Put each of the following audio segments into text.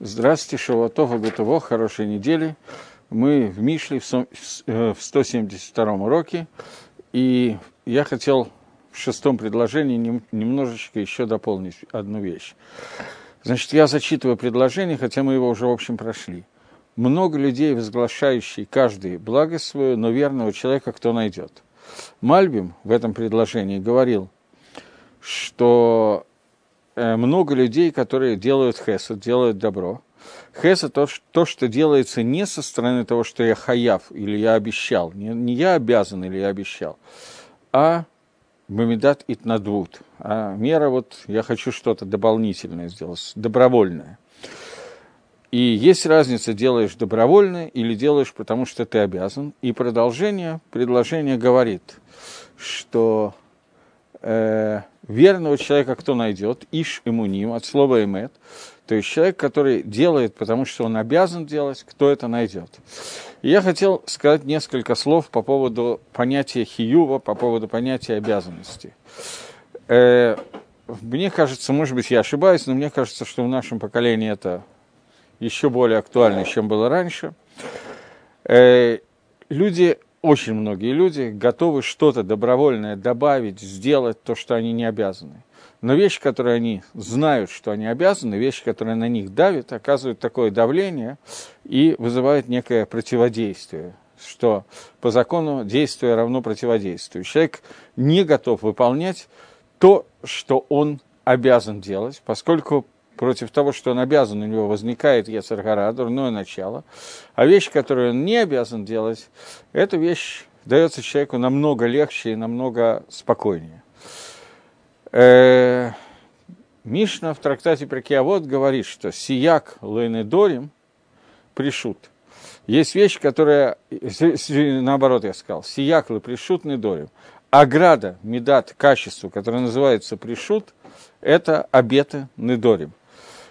Здравствуйте, Шаватова, Гутово, хорошей недели. Мы в Мишле в 172 уроке, и я хотел в шестом предложении немножечко еще дополнить одну вещь. Значит, я зачитываю предложение, хотя мы его уже, в общем, прошли. Много людей, возглашающие каждый благо свое, но верного человека кто найдет. Мальбим в этом предложении говорил, что Э, много людей, которые делают хесед, делают добро. Хесед то, то, что делается не со стороны того, что я хаяв или я обещал, не, не я обязан или я обещал, а бамидат итнадвут, а мера вот я хочу что-то дополнительное сделать, добровольное. И есть разница, делаешь добровольно или делаешь потому, что ты обязан. И продолжение предложения говорит, что э, верного человека кто найдет? Иш имуним, от слова эмет. То есть человек, который делает, потому что он обязан делать, кто это найдет. Я хотел сказать несколько слов по поводу понятия хиюва, по поводу понятия обязанности. Э, мне кажется, может быть, я ошибаюсь, но мне кажется, что в нашем поколении это еще более актуально, чем было раньше. Э, люди очень многие люди готовы что-то добровольное добавить, сделать то, что они не обязаны. Но вещи, которые они знают, что они обязаны, вещи, которые на них давят, оказывают такое давление и вызывают некое противодействие, что по закону действие равно противодействию. Человек не готов выполнять то, что он обязан делать, поскольку против того, что он обязан, у него возникает Ецаргара, дурное начало. А вещь, которую он не обязан делать, эта вещь дается человеку намного легче и намного спокойнее. Э, Мишна в трактате Прикиавод говорит, что сияк лойнедорим пришут. Есть вещь, которая, наоборот я сказал, сияк лы пришут недорим. Аграда, медат, качество, которое называется пришут, это обеты недорим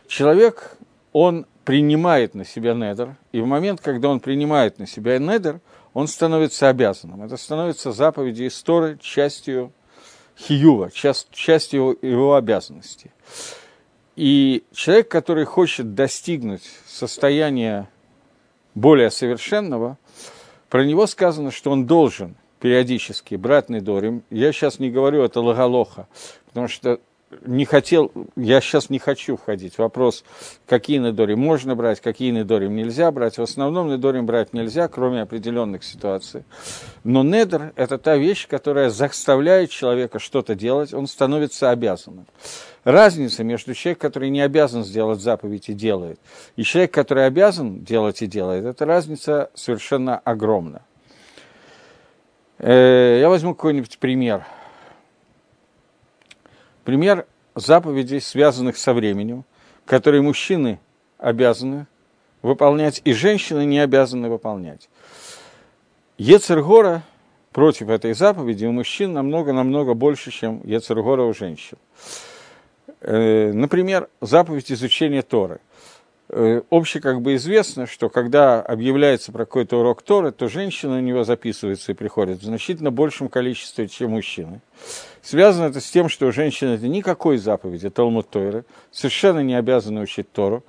человек, он принимает на себя недер, и в момент, когда он принимает на себя недер, он становится обязанным. Это становится заповедью истории, частью хиюва, часть, частью его, его обязанности. И человек, который хочет достигнуть состояния более совершенного, про него сказано, что он должен периодически брать недорим. Я сейчас не говорю это лагалоха, потому что не хотел, я сейчас не хочу входить в вопрос, какие недори можно брать, какие недори нельзя брать. В основном недорим брать нельзя, кроме определенных ситуаций. Но недр – это та вещь, которая заставляет человека что-то делать, он становится обязанным. Разница между человеком, который не обязан сделать заповедь и делает, и человек, который обязан делать и делает, эта разница совершенно огромна. Э, я возьму какой-нибудь пример – Пример заповедей, связанных со временем, которые мужчины обязаны выполнять, и женщины не обязаны выполнять. Ецергора против этой заповеди у мужчин намного-намного больше, чем Ецергора у женщин. Э, например, заповедь изучения Торы – Э, обще как бы известно, что когда объявляется про какой-то урок Торы, то женщины на него записываются и приходят в значительно большем количестве, чем мужчины. Связано это с тем, что у женщины это никакой заповеди, Талмуд Торы, совершенно не обязаны учить Тору,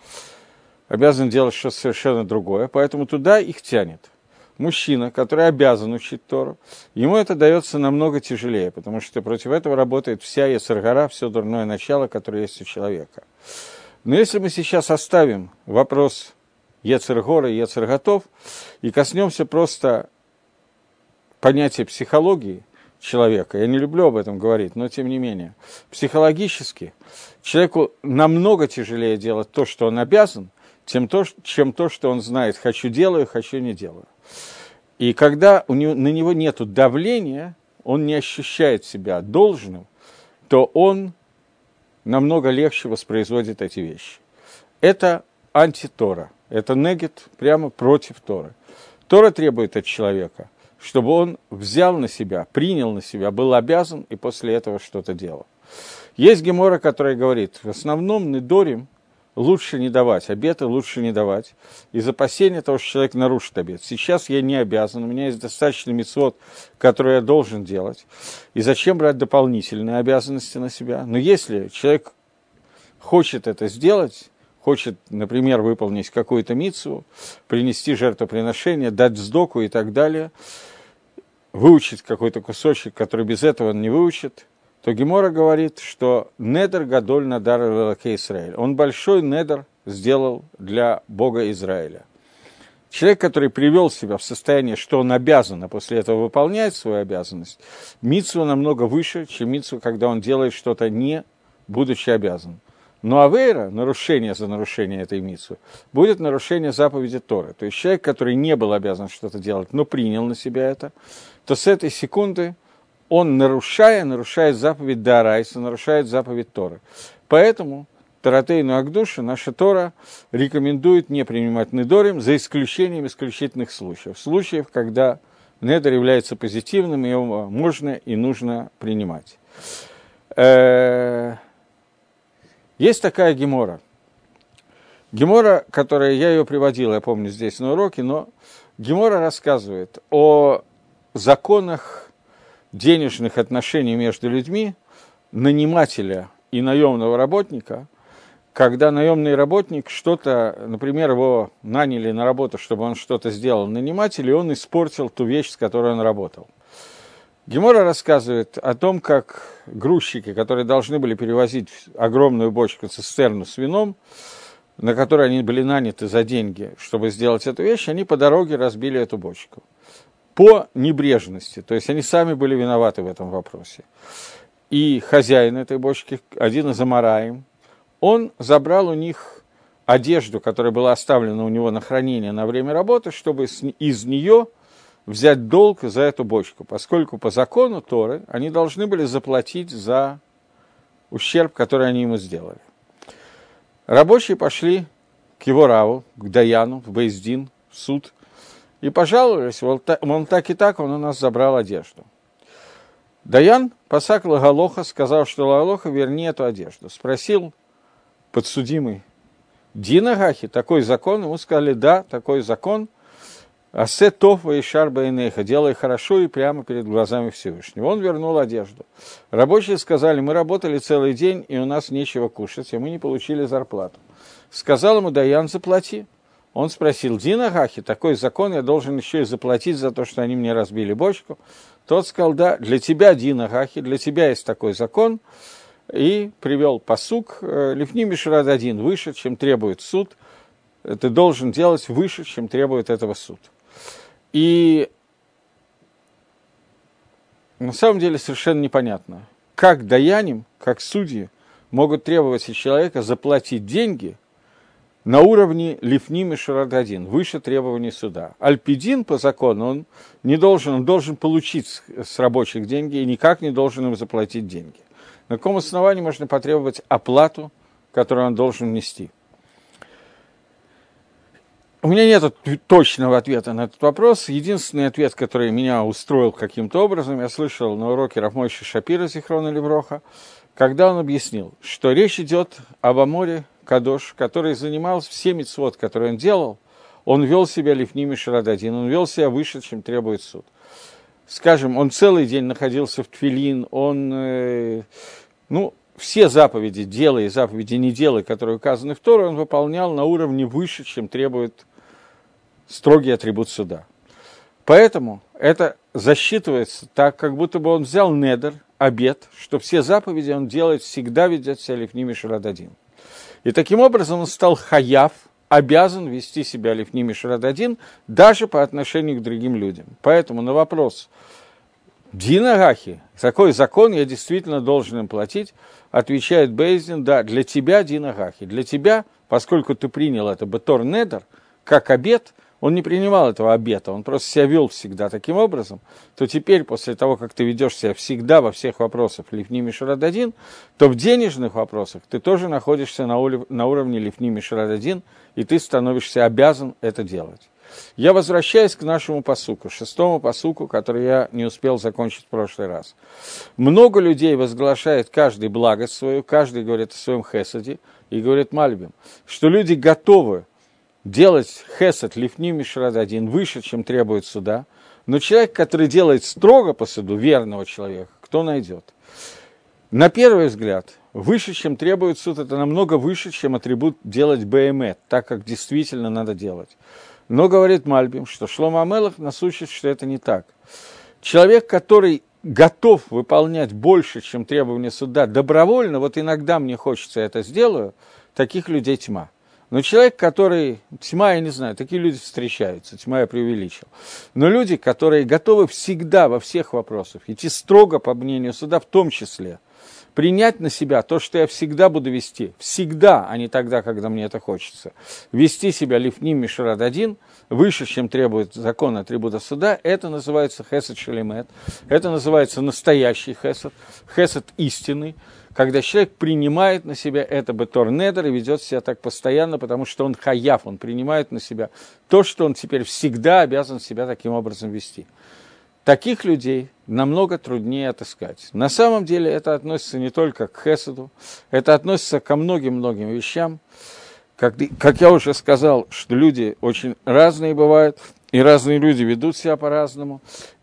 обязаны делать что-то совершенно другое, поэтому туда их тянет. Мужчина, который обязан учить Тору, ему это дается намного тяжелее, потому что против этого работает вся Есаргара, все дурное начало, которое есть у человека. Но если мы сейчас оставим вопрос Ецергора и Ецерготов и коснемся просто понятия психологии человека, я не люблю об этом говорить, но тем не менее, психологически человеку намного тяжелее делать то, что он обязан, чем то, чем то что он знает, хочу делаю, хочу не делаю. И когда у него, на него нет давления, он не ощущает себя должным, то он намного легче воспроизводит эти вещи. Это антитора, это негет прямо против Торы. Тора требует от человека, чтобы он взял на себя, принял на себя, был обязан и после этого что-то делал. Есть гемора, которая говорит, в основном недорим лучше не давать, обеты лучше не давать, из опасения того, что человек нарушит обет. Сейчас я не обязан, у меня есть достаточно мецвод, который я должен делать. И зачем брать дополнительные обязанности на себя? Но если человек хочет это сделать, хочет, например, выполнить какую-то мицу, принести жертвоприношение, дать сдоку и так далее, выучить какой-то кусочек, который без этого он не выучит, то Гемора говорит, что недер гадоль надар лаке Израиль. Он большой недер сделал для Бога Израиля. Человек, который привел себя в состояние, что он обязан, а после этого выполняет свою обязанность, митсу намного выше, чем митсу, когда он делает что-то не будучи обязан. Но авейра, нарушение за нарушение этой митсу, будет нарушение заповеди Торы. То есть человек, который не был обязан что-то делать, но принял на себя это, то с этой секунды он, нарушая, нарушает заповедь Дарайса, нарушает заповедь Торы. Поэтому Таратейну Агдуша наша Тора рекомендует не принимать недорим, за исключением исключительных случаев. Случаев, когда недор является позитивным, его можно и нужно принимать. Есть такая гемора. Гемора, которая я ее приводил, я помню здесь на уроке, но Гемора рассказывает о законах денежных отношений между людьми, нанимателя и наемного работника, когда наемный работник что-то, например, его наняли на работу, чтобы он что-то сделал наниматель, и он испортил ту вещь, с которой он работал. Гемора рассказывает о том, как грузчики, которые должны были перевозить огромную бочку цистерну с вином, на которой они были наняты за деньги, чтобы сделать эту вещь, они по дороге разбили эту бочку. По небрежности, то есть они сами были виноваты в этом вопросе. И хозяин этой бочки, один из Амараем, он забрал у них одежду, которая была оставлена у него на хранение на время работы, чтобы из нее взять долг за эту бочку, поскольку по закону Торы они должны были заплатить за ущерб, который они ему сделали. Рабочие пошли к его раву, к Даяну, в Бейздин, в суд, и пожаловались, он так и так, он у нас забрал одежду. Даян, посак Лагалоха, сказал, что Лагалоха верни эту одежду. Спросил подсудимый Дина Гахи, такой закон, ему сказали, да, такой закон, Асе Тов и Шарба Инеха, делай хорошо и прямо перед глазами Всевышнего. Он вернул одежду. Рабочие сказали, мы работали целый день, и у нас нечего кушать, и мы не получили зарплату. Сказал ему Даян, заплати. Он спросил, Дина Гахи, такой закон, я должен еще и заплатить за то, что они мне разбили бочку. Тот сказал, да, для тебя, Дина Гахи, для тебя есть такой закон, и привел посук э, Лифни Мишрад один выше, чем требует суд. Ты должен делать выше, чем требует этого суд. И на самом деле совершенно непонятно, как даяним, как судьи могут требовать от человека заплатить деньги на уровне Лифни Мишрад один, выше требований суда. Альпидин по закону, он не должен, он должен получить с рабочих деньги и никак не должен им заплатить деньги на каком основании можно потребовать оплату, которую он должен нести. У меня нет точного ответа на этот вопрос. Единственный ответ, который меня устроил каким-то образом, я слышал на уроке Рафмойши Шапира Зихрона Левроха, когда он объяснил, что речь идет об Аморе Кадош, который занимался всеми цвод, которые он делал, он вел себя Лифними Шарададин, он вел себя выше, чем требует суд скажем, он целый день находился в Тфилин, он, э, ну, все заповеди, делай, заповеди не делай, которые указаны в Торе, он выполнял на уровне выше, чем требует строгий атрибут суда. Поэтому это засчитывается так, как будто бы он взял недер, обед, что все заповеди он делает, всегда ведет себя лифними шарададин. И таким образом он стал хаяв – обязан вести себя Лифними Шрададин даже по отношению к другим людям. Поэтому на вопрос Дина Гахи, какой закон я действительно должен им платить, отвечает Бейзин, да, для тебя Дина Гахи, для тебя, поскольку ты принял это Бетор Недер, как обед, он не принимал этого обета, он просто себя вел всегда таким образом, то теперь, после того, как ты ведешь себя всегда во всех вопросах Лифни Мишрададин, то в денежных вопросах ты тоже находишься на, улив, на уровне Лифни Мишрададин, и ты становишься обязан это делать. Я возвращаюсь к нашему посуку, шестому посуку, который я не успел закончить в прошлый раз. Много людей возглашает каждый благость свою, каждый говорит о своем хесаде и говорит мальбим, что люди готовы делать хесед лифни мишрад один выше, чем требует суда, но человек, который делает строго по суду, верного человека, кто найдет? На первый взгляд, выше, чем требует суд, это намного выше, чем атрибут делать БМЭ, так как действительно надо делать. Но говорит Мальбим, что Шлома Амелах нас учит, что это не так. Человек, который готов выполнять больше, чем требования суда, добровольно, вот иногда мне хочется это сделаю, таких людей тьма. Но человек, который... Тьма, я не знаю, такие люди встречаются, тьма я преувеличил. Но люди, которые готовы всегда во всех вопросах идти строго по мнению суда, в том числе, принять на себя то, что я всегда буду вести, всегда, а не тогда, когда мне это хочется, вести себя лифним мишрад один, выше, чем требует закон атрибута суда, это называется хесед шелемет, это называется настоящий хесед, хесед истинный, когда человек принимает на себя это бетор недер и ведет себя так постоянно, потому что он хаяв, он принимает на себя то, что он теперь всегда обязан себя таким образом вести. Таких людей намного труднее отыскать. На самом деле это относится не только к Хеседу, это относится ко многим-многим вещам. Как, как я уже сказал, что люди очень разные бывают, и разные люди ведут себя по-разному,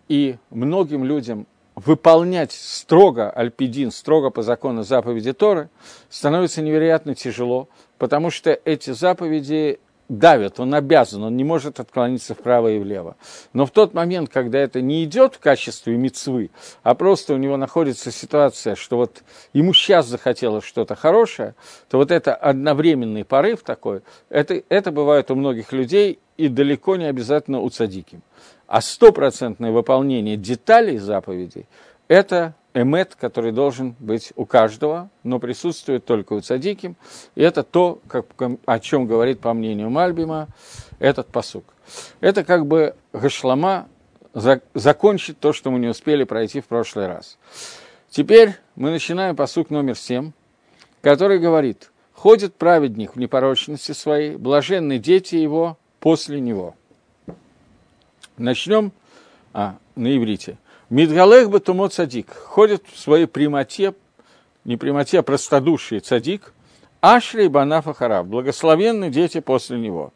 и многим людям выполнять строго альпидин, строго по закону заповеди Торы, становится невероятно тяжело, потому что эти заповеди давит, он обязан, он не может отклониться вправо и влево. Но в тот момент, когда это не идет в качестве мецвы, а просто у него находится ситуация, что вот ему сейчас захотелось что-то хорошее, то вот это одновременный порыв такой, это, это бывает у многих людей и далеко не обязательно у цадики. А стопроцентное выполнение деталей заповедей – это эмет, который должен быть у каждого, но присутствует только у цадиким. И это то, как, о чем говорит, по мнению Мальбима, этот посук. Это как бы Гашлама за, закончит то, что мы не успели пройти в прошлый раз. Теперь мы начинаем посук номер 7, который говорит, «Ходит праведник в непорочности своей, блаженны дети его после него». Начнем а, на иврите – Мидгалех Батумо цадик ходит в своей прямоте, не прямоте, а простодушии цадик, Ашри Банафа Хараб, благословенны дети после него.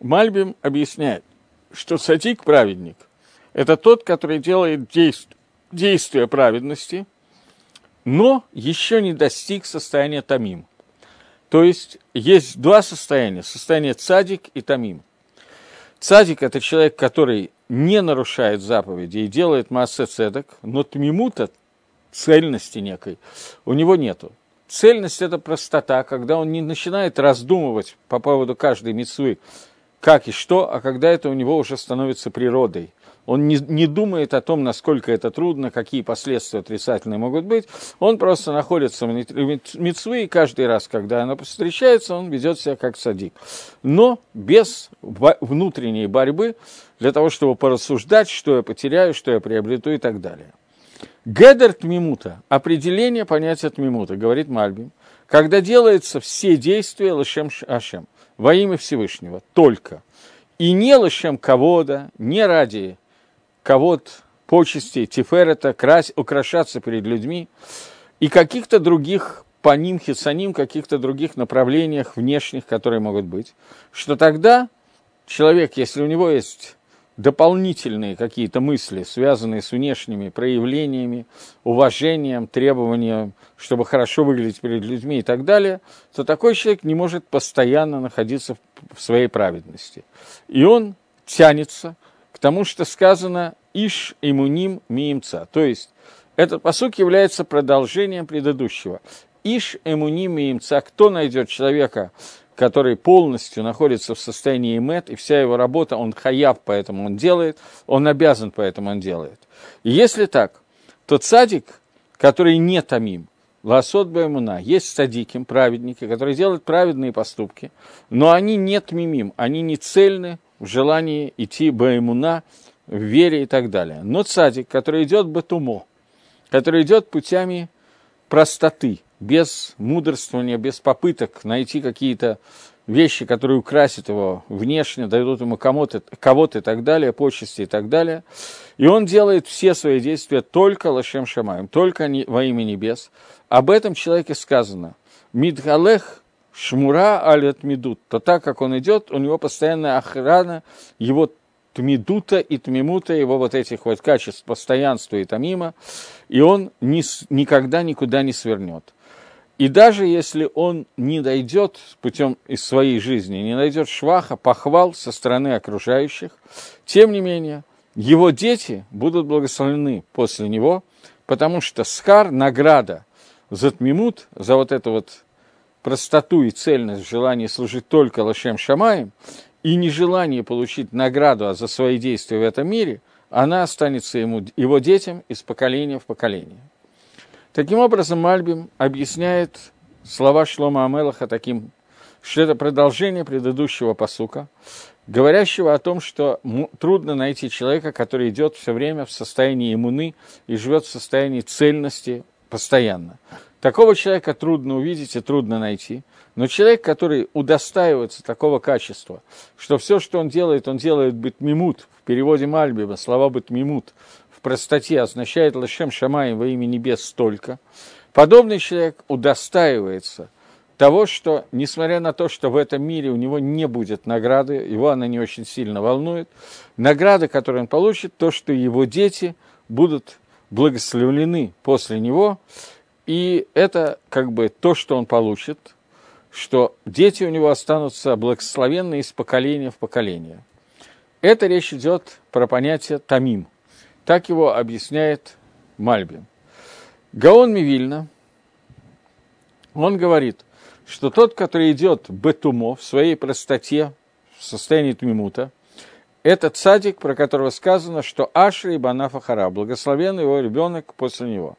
Мальбим объясняет, что цадик, праведник, это тот, который делает действ, действия праведности, но еще не достиг состояния тамим. То есть есть два состояния, состояние цадик и тамим. Цадик – это человек, который не нарушает заповеди и делает масса цедок, но тмимута, цельности некой, у него нету. Цельность – это простота, когда он не начинает раздумывать по поводу каждой мецвы, как и что, а когда это у него уже становится природой – он не, не думает о том, насколько это трудно, какие последствия отрицательные могут быть. Он просто находится в мецвы, и каждый раз, когда она встречается, он ведет себя как садик. Но без внутренней борьбы для того, чтобы порассуждать, что я потеряю, что я приобрету и так далее. Гедер тмимута, определение понятия тмимута, говорит Мальбим, когда делаются все действия лошем ашем, во имя Всевышнего, только. И не лошем кого-то, не ради кого-то почести, тиферета, крась, украшаться перед людьми, и каких-то других по ним, хитсаним, каких-то других направлениях внешних, которые могут быть, что тогда человек, если у него есть дополнительные какие-то мысли, связанные с внешними проявлениями, уважением, требованием, чтобы хорошо выглядеть перед людьми и так далее, то такой человек не может постоянно находиться в своей праведности. И он тянется тому, что сказано «Иш имуним миимца». То есть, этот посук является продолжением предыдущего. «Иш имуним миимца». Кто найдет человека, который полностью находится в состоянии имет, и вся его работа, он хаяв, поэтому он делает, он обязан, поэтому он делает. И если так, то цадик, который не тамим, Ласот Баймуна. Есть садиким, праведники, которые делают праведные поступки, но они не тмимим, они не цельны в желании идти Баймуна, в вере и так далее. Но цадик, который идет Батумо, который идет путями простоты, без мудрствования, без попыток найти какие-то вещи, которые украсят его внешне, дадут ему кого-то, кого-то и так далее, почести и так далее. И он делает все свои действия только Лашем Шамаем, только во имя небес. Об этом человеке сказано. Мидгалех Шмура алят медут, то так как он идет, у него постоянная охрана его тмидута и тмимута, его вот этих вот качеств постоянства и тамима, и он ни, никогда никуда не свернет. И даже если он не дойдет путем из своей жизни, не найдет шваха, похвал со стороны окружающих, тем не менее, его дети будут благословлены после него, потому что скар, награда за тмимут, за вот эту вот простоту и цельность, желание служить только Лашем Шамаем, и нежелание получить награду за свои действия в этом мире, она останется ему, его детям из поколения в поколение. Таким образом, Мальбим объясняет слова Шлома Амелаха таким, что это продолжение предыдущего посука, говорящего о том, что трудно найти человека, который идет все время в состоянии иммуны и живет в состоянии цельности постоянно. Такого человека трудно увидеть и трудно найти. Но человек, который удостаивается такого качества, что все, что он делает, он делает бытмимут, в переводе Мальбиба, слова бытмимут, в простоте означает лашем шамаем во имя небес столько, подобный человек удостаивается того, что, несмотря на то, что в этом мире у него не будет награды, его она не очень сильно волнует, награда, которую он получит, то, что его дети будут благословлены после него, и это как бы то, что он получит, что дети у него останутся благословенны из поколения в поколение. Это речь идет про понятие тамим. Так его объясняет Мальбин. Гаон Мивильна, он говорит, что тот, который идет бетумо в своей простоте, в состоянии тмимута, это цадик, про которого сказано, что Ашри и Банафа благословен его ребенок после него.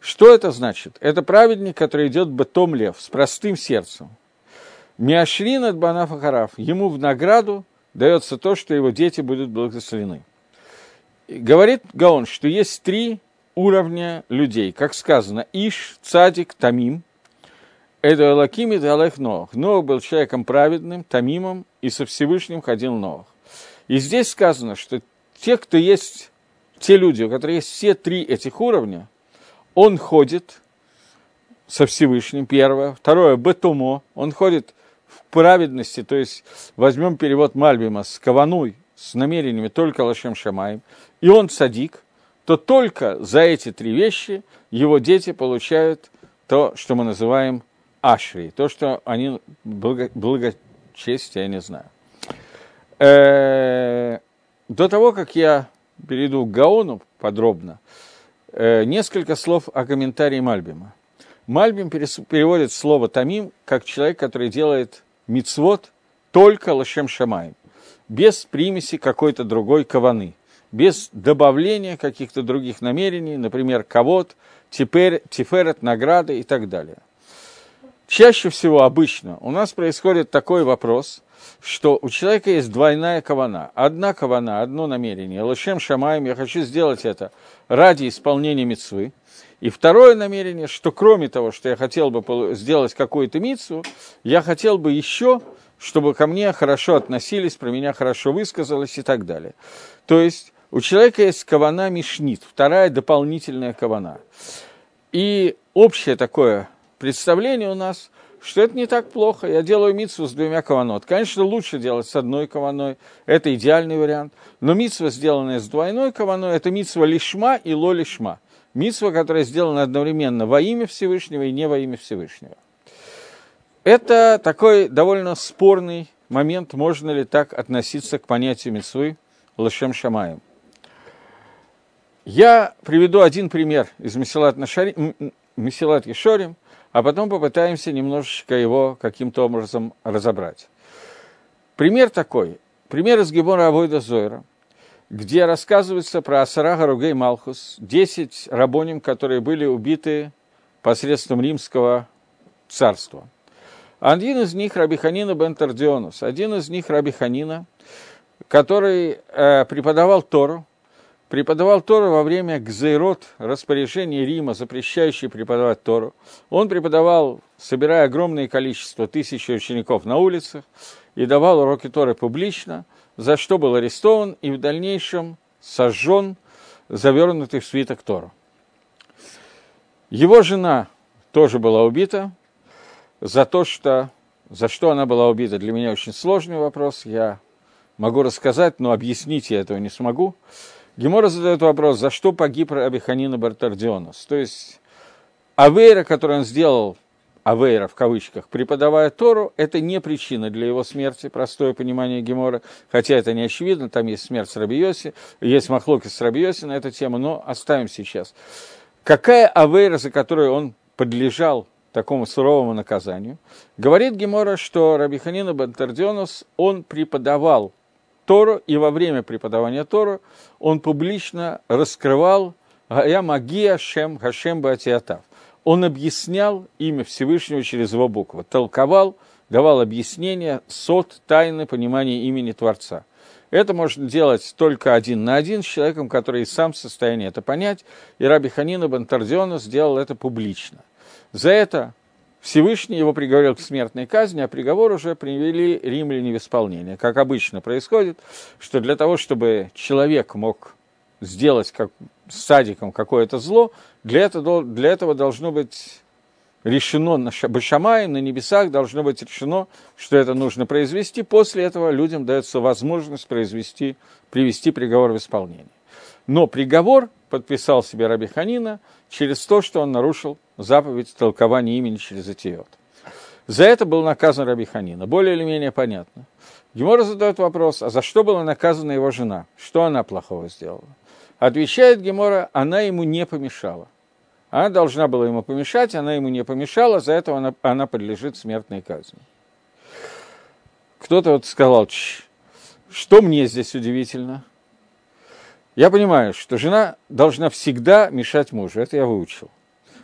Что это значит? Это праведник, который идет бетом лев, с простым сердцем. Миашрин от Банафа Хараф, ему в награду дается то, что его дети будут благословены. Говорит Гаон, что есть три уровня людей, как сказано, Иш, Цадик, Тамим. Это Элаким и Далех Ноах. Ноах был человеком праведным, Тамимом, и со Всевышним ходил Ноах. И здесь сказано, что те, кто есть, те люди, у которых есть все три этих уровня – он ходит со Всевышним, первое. Второе, бетумо, он ходит в праведности, то есть возьмем перевод Мальбима с каваной, с намерениями только Лашем Шамаем, и он садик, то только за эти три вещи его дети получают то, что мы называем ашри, то, что они благо, благочестие, я не знаю. Э, до того, как я перейду к Гаону подробно, Э, несколько слов о комментарии Мальбима. Мальбим переводит слово «тамим» как человек, который делает мицвод только лошем шамаем, без примеси какой-то другой каваны, без добавления каких-то других намерений, например, кавод, типер, тиферет, награды и так далее. Чаще всего, обычно, у нас происходит такой вопрос, что у человека есть двойная кавана. Одна кавана, одно намерение. Лошем шамаем, я хочу сделать это ради исполнения мецвы. И второе намерение, что кроме того, что я хотел бы сделать какую-то мицву, я хотел бы еще, чтобы ко мне хорошо относились, про меня хорошо высказалось и так далее. То есть у человека есть кавана мишнит, вторая дополнительная кавана. И общее такое представление у нас, что это не так плохо. Я делаю митсву с двумя каванот. Конечно, лучше делать с одной каваной, это идеальный вариант. Но митсва, сделанная с двойной каваной, это митсва лишма и ло лишма. Митсва, которая сделана одновременно во имя Всевышнего и не во имя Всевышнего. Это такой довольно спорный момент, можно ли так относиться к понятию митсвы лошем шамаем. Я приведу один пример из Месилат, Нашари, Месилат Ешорим, а потом попытаемся немножечко его каким-то образом разобрать. Пример такой. Пример из Гебора Авойда Зойра, где рассказывается про Асара Гаругей Малхус, 10 рабоним, которые были убиты посредством римского царства. Один из них Рабиханина бен Тардионус, один из них Рабиханина, который э, преподавал Тору, преподавал Тору во время Гзейрот, распоряжения Рима, запрещающие преподавать Тору. Он преподавал, собирая огромное количество, тысячи учеников на улицах, и давал уроки Торы публично, за что был арестован и в дальнейшем сожжен, завернутый в свиток Тору. Его жена тоже была убита за то, что... За что она была убита, для меня очень сложный вопрос. Я могу рассказать, но объяснить я этого не смогу. Гемора задает вопрос, за что погиб Абиханина Бартардионос? То есть Авейра, который он сделал, Авейра в кавычках, преподавая Тору, это не причина для его смерти, простое понимание Гемора, хотя это не очевидно, там есть смерть с Рабиоси, есть махлоки с Рабиоси на эту тему, но оставим сейчас. Какая Авейра, за которую он подлежал такому суровому наказанию? Говорит Гемора, что Рабиханина Бантардионос, он преподавал Тору, и во время преподавания Тору он публично раскрывал «Я магия Шем Хашем Батиатав». Он объяснял имя Всевышнего через его буквы, толковал, давал объяснения, сот, тайны, понимания имени Творца. Это можно делать только один на один с человеком, который и сам в состоянии это понять, и Раби Ханина Бантардиона сделал это публично. За это Всевышний его приговорил к смертной казни, а приговор уже привели римляне в исполнение. Как обычно происходит, что для того, чтобы человек мог сделать как, с садиком какое-то зло, для этого, для этого должно быть решено на Башамае, на небесах должно быть решено, что это нужно произвести. После этого людям дается возможность произвести, привести приговор в исполнение. Но приговор подписал себе Раби Ханина через то, что он нарушил заповедь толкования имени через Этиот. За это был наказан Раби Ханина. Более или менее понятно. Гемора задает вопрос, а за что была наказана его жена? Что она плохого сделала? Отвечает Гемора, она ему не помешала. Она должна была ему помешать, она ему не помешала, за это она, она подлежит смертной казни. Кто-то вот сказал, что мне здесь удивительно? Я понимаю, что жена должна всегда мешать мужу, это я выучил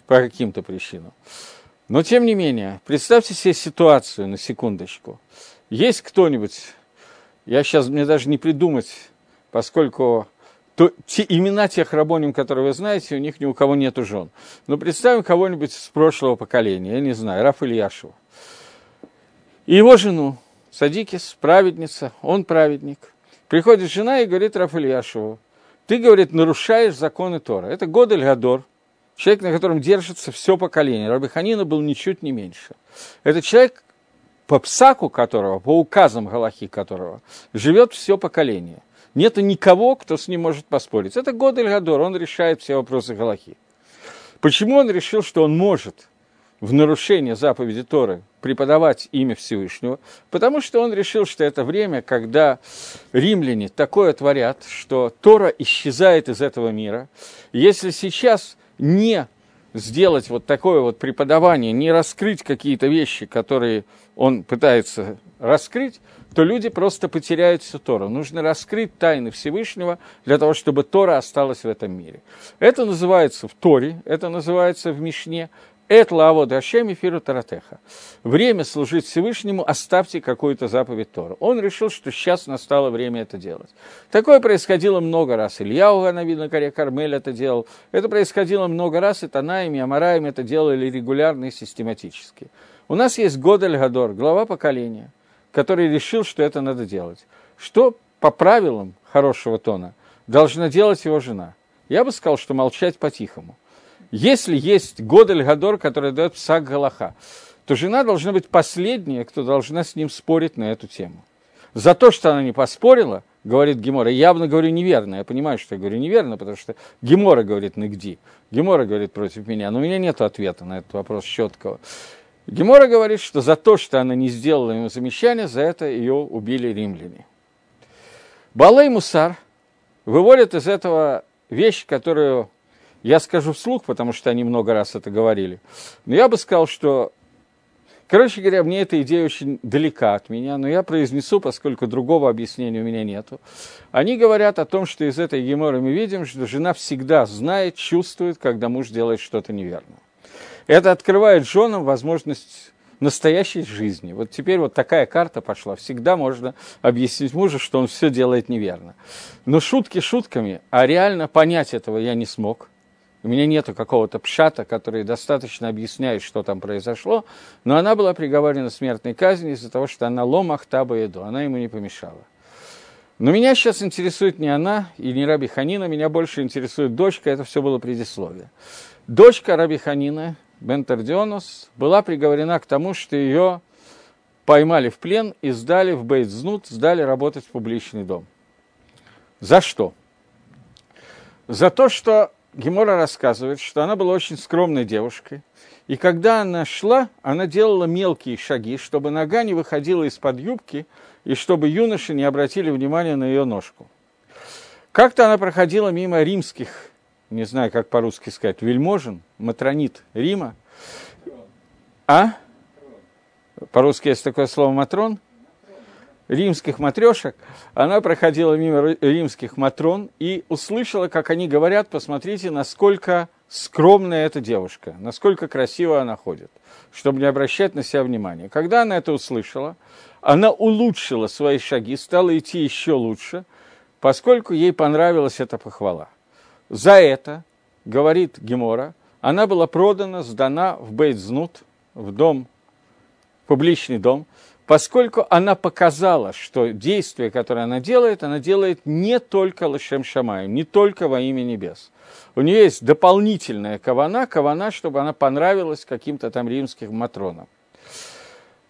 по каким-то причинам. Но тем не менее, представьте себе ситуацию на секундочку. Есть кто-нибудь, я сейчас мне даже не придумать, поскольку то, те имена тех рабоним, которые вы знаете, у них ни у кого нету жен. Но представим кого-нибудь с прошлого поколения, я не знаю, Раф Ильяшева. И его жену, Садикис, праведница, он праведник. Приходит жена и говорит Раф Ильяшеву, ты, говорит, нарушаешь законы Тора. Это Годель Гадор, человек, на котором держится все поколение. Раби Ханина был ничуть не меньше. Это человек, по псаку которого, по указам Галахи которого, живет все поколение. Нет никого, кто с ним может поспорить. Это Годель Гадор, он решает все вопросы Галахи. Почему он решил, что он может в нарушение заповеди Торы преподавать имя Всевышнего? Потому что он решил, что это время, когда римляне такое творят, что Тора исчезает из этого мира. Если сейчас не сделать вот такое вот преподавание, не раскрыть какие-то вещи, которые он пытается раскрыть, то люди просто потеряют всю Тору. Нужно раскрыть тайны Всевышнего для того, чтобы Тора осталась в этом мире. Это называется в Торе, это называется в Мишне «Эт лаавод Ашем эфиру таратеха». Время служить Всевышнему, оставьте какую-то заповедь Тора. Он решил, что сейчас настало время это делать. Такое происходило много раз. Илья Уганави на горе Кармель это делал. Это происходило много раз, и Танаим, и Амараим это делали регулярно и систематически. У нас есть Годель Гадор, глава поколения – который решил, что это надо делать. Что по правилам хорошего тона должна делать его жена? Я бы сказал, что молчать по-тихому. Если есть Годель Гадор, который дает псак Галаха, то жена должна быть последняя, кто должна с ним спорить на эту тему. За то, что она не поспорила, говорит Гемора, я явно говорю неверно, я понимаю, что я говорю неверно, потому что Гемора говорит нигде, Гемора говорит против меня, но у меня нет ответа на этот вопрос четкого. Гемора говорит, что за то, что она не сделала ему замечания, за это ее убили римляне. Балей Мусар выводит из этого вещь, которую я скажу вслух, потому что они много раз это говорили. Но я бы сказал, что, короче говоря, мне эта идея очень далека от меня, но я произнесу, поскольку другого объяснения у меня нету. Они говорят о том, что из этой геморы мы видим, что жена всегда знает, чувствует, когда муж делает что-то неверное. Это открывает женам возможность настоящей жизни. Вот теперь вот такая карта пошла. Всегда можно объяснить мужу, что он все делает неверно. Но шутки шутками, а реально понять этого я не смог. У меня нету какого-то пшата, который достаточно объясняет, что там произошло, но она была приговорена смертной казни из-за того, что она ломах таба еду, она ему не помешала. Но меня сейчас интересует не она и не Раби Ханина, меня больше интересует дочка, это все было предисловие. Дочка Раби Ханина, Бентардионус была приговорена к тому, что ее поймали в плен и сдали в Бейтзнут, сдали работать в публичный дом. За что? За то, что Гемора рассказывает, что она была очень скромной девушкой, и когда она шла, она делала мелкие шаги, чтобы нога не выходила из-под юбки, и чтобы юноши не обратили внимания на ее ножку. Как-то она проходила мимо римских, не знаю, как по-русски сказать, вельможен, матронит Рима. А? По-русски есть такое слово матрон – римских матрешек, она проходила мимо римских матрон и услышала, как они говорят, посмотрите, насколько скромная эта девушка, насколько красиво она ходит, чтобы не обращать на себя внимания. Когда она это услышала, она улучшила свои шаги, стала идти еще лучше, поскольку ей понравилась эта похвала. За это, говорит Гемора, она была продана, сдана в Бейтзнут, в дом, публичный дом, поскольку она показала, что действие, которое она делает, она делает не только Лашем Шамаем, не только во имя небес. У нее есть дополнительная кавана, кавана, чтобы она понравилась каким-то там римским матронам.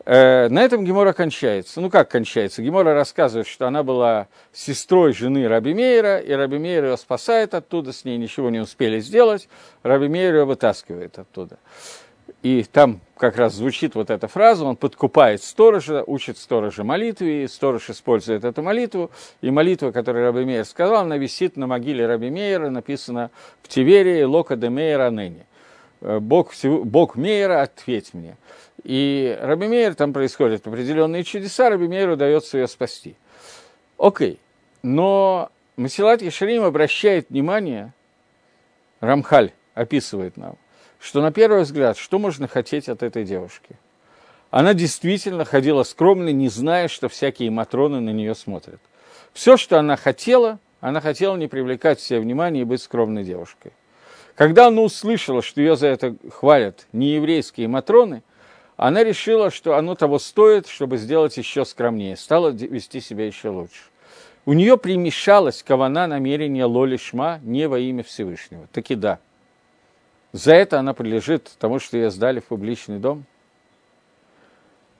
Э, на этом Гемора кончается. Ну как кончается? Гемора рассказывает, что она была сестрой жены Раби Мейера, и Раби Мейер ее спасает оттуда, с ней ничего не успели сделать, Раби Мейер ее вытаскивает оттуда. И там как раз звучит вот эта фраза, он подкупает сторожа, учит сторожа молитве, и сторож использует эту молитву, и молитва, которую Раби Мейер сказал, она висит на могиле Раби Мейера, написано в Тиверии «Лока де Мейера ныне». «Э, Бог, Бог Мейера, ответь мне. И Раби Мейер, там происходят определенные чудеса, Раби Мейеру удается ее спасти. Окей, но Масилат Ешарим обращает внимание, Рамхаль описывает нам, что на первый взгляд, что можно хотеть от этой девушки? Она действительно ходила скромно, не зная, что всякие матроны на нее смотрят. Все, что она хотела, она хотела не привлекать все внимание и быть скромной девушкой. Когда она услышала, что ее за это хвалят нееврейские матроны, она решила, что оно того стоит, чтобы сделать еще скромнее, стала вести себя еще лучше. У нее примешалась кавана намерения Лоли Шма не во имя Всевышнего. Таки да – за это она подлежит тому, что ее сдали в публичный дом?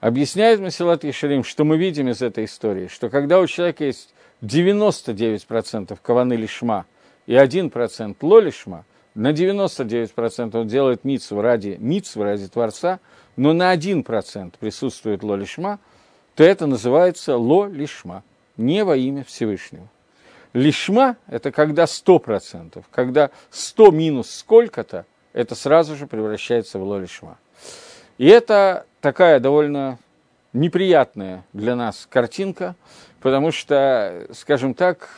Объясняет Масилат Ешарим, что мы видим из этой истории, что когда у человека есть 99% каваны лишма и 1% лолишма, на 99% он делает митцву ради митцвы, ради Творца, но на 1% присутствует лолишма, то это называется лолишма, не во имя Всевышнего. Лишма – это когда 100%, когда 100 минус сколько-то – это сразу же превращается в лолишма. И это такая довольно неприятная для нас картинка, потому что, скажем так,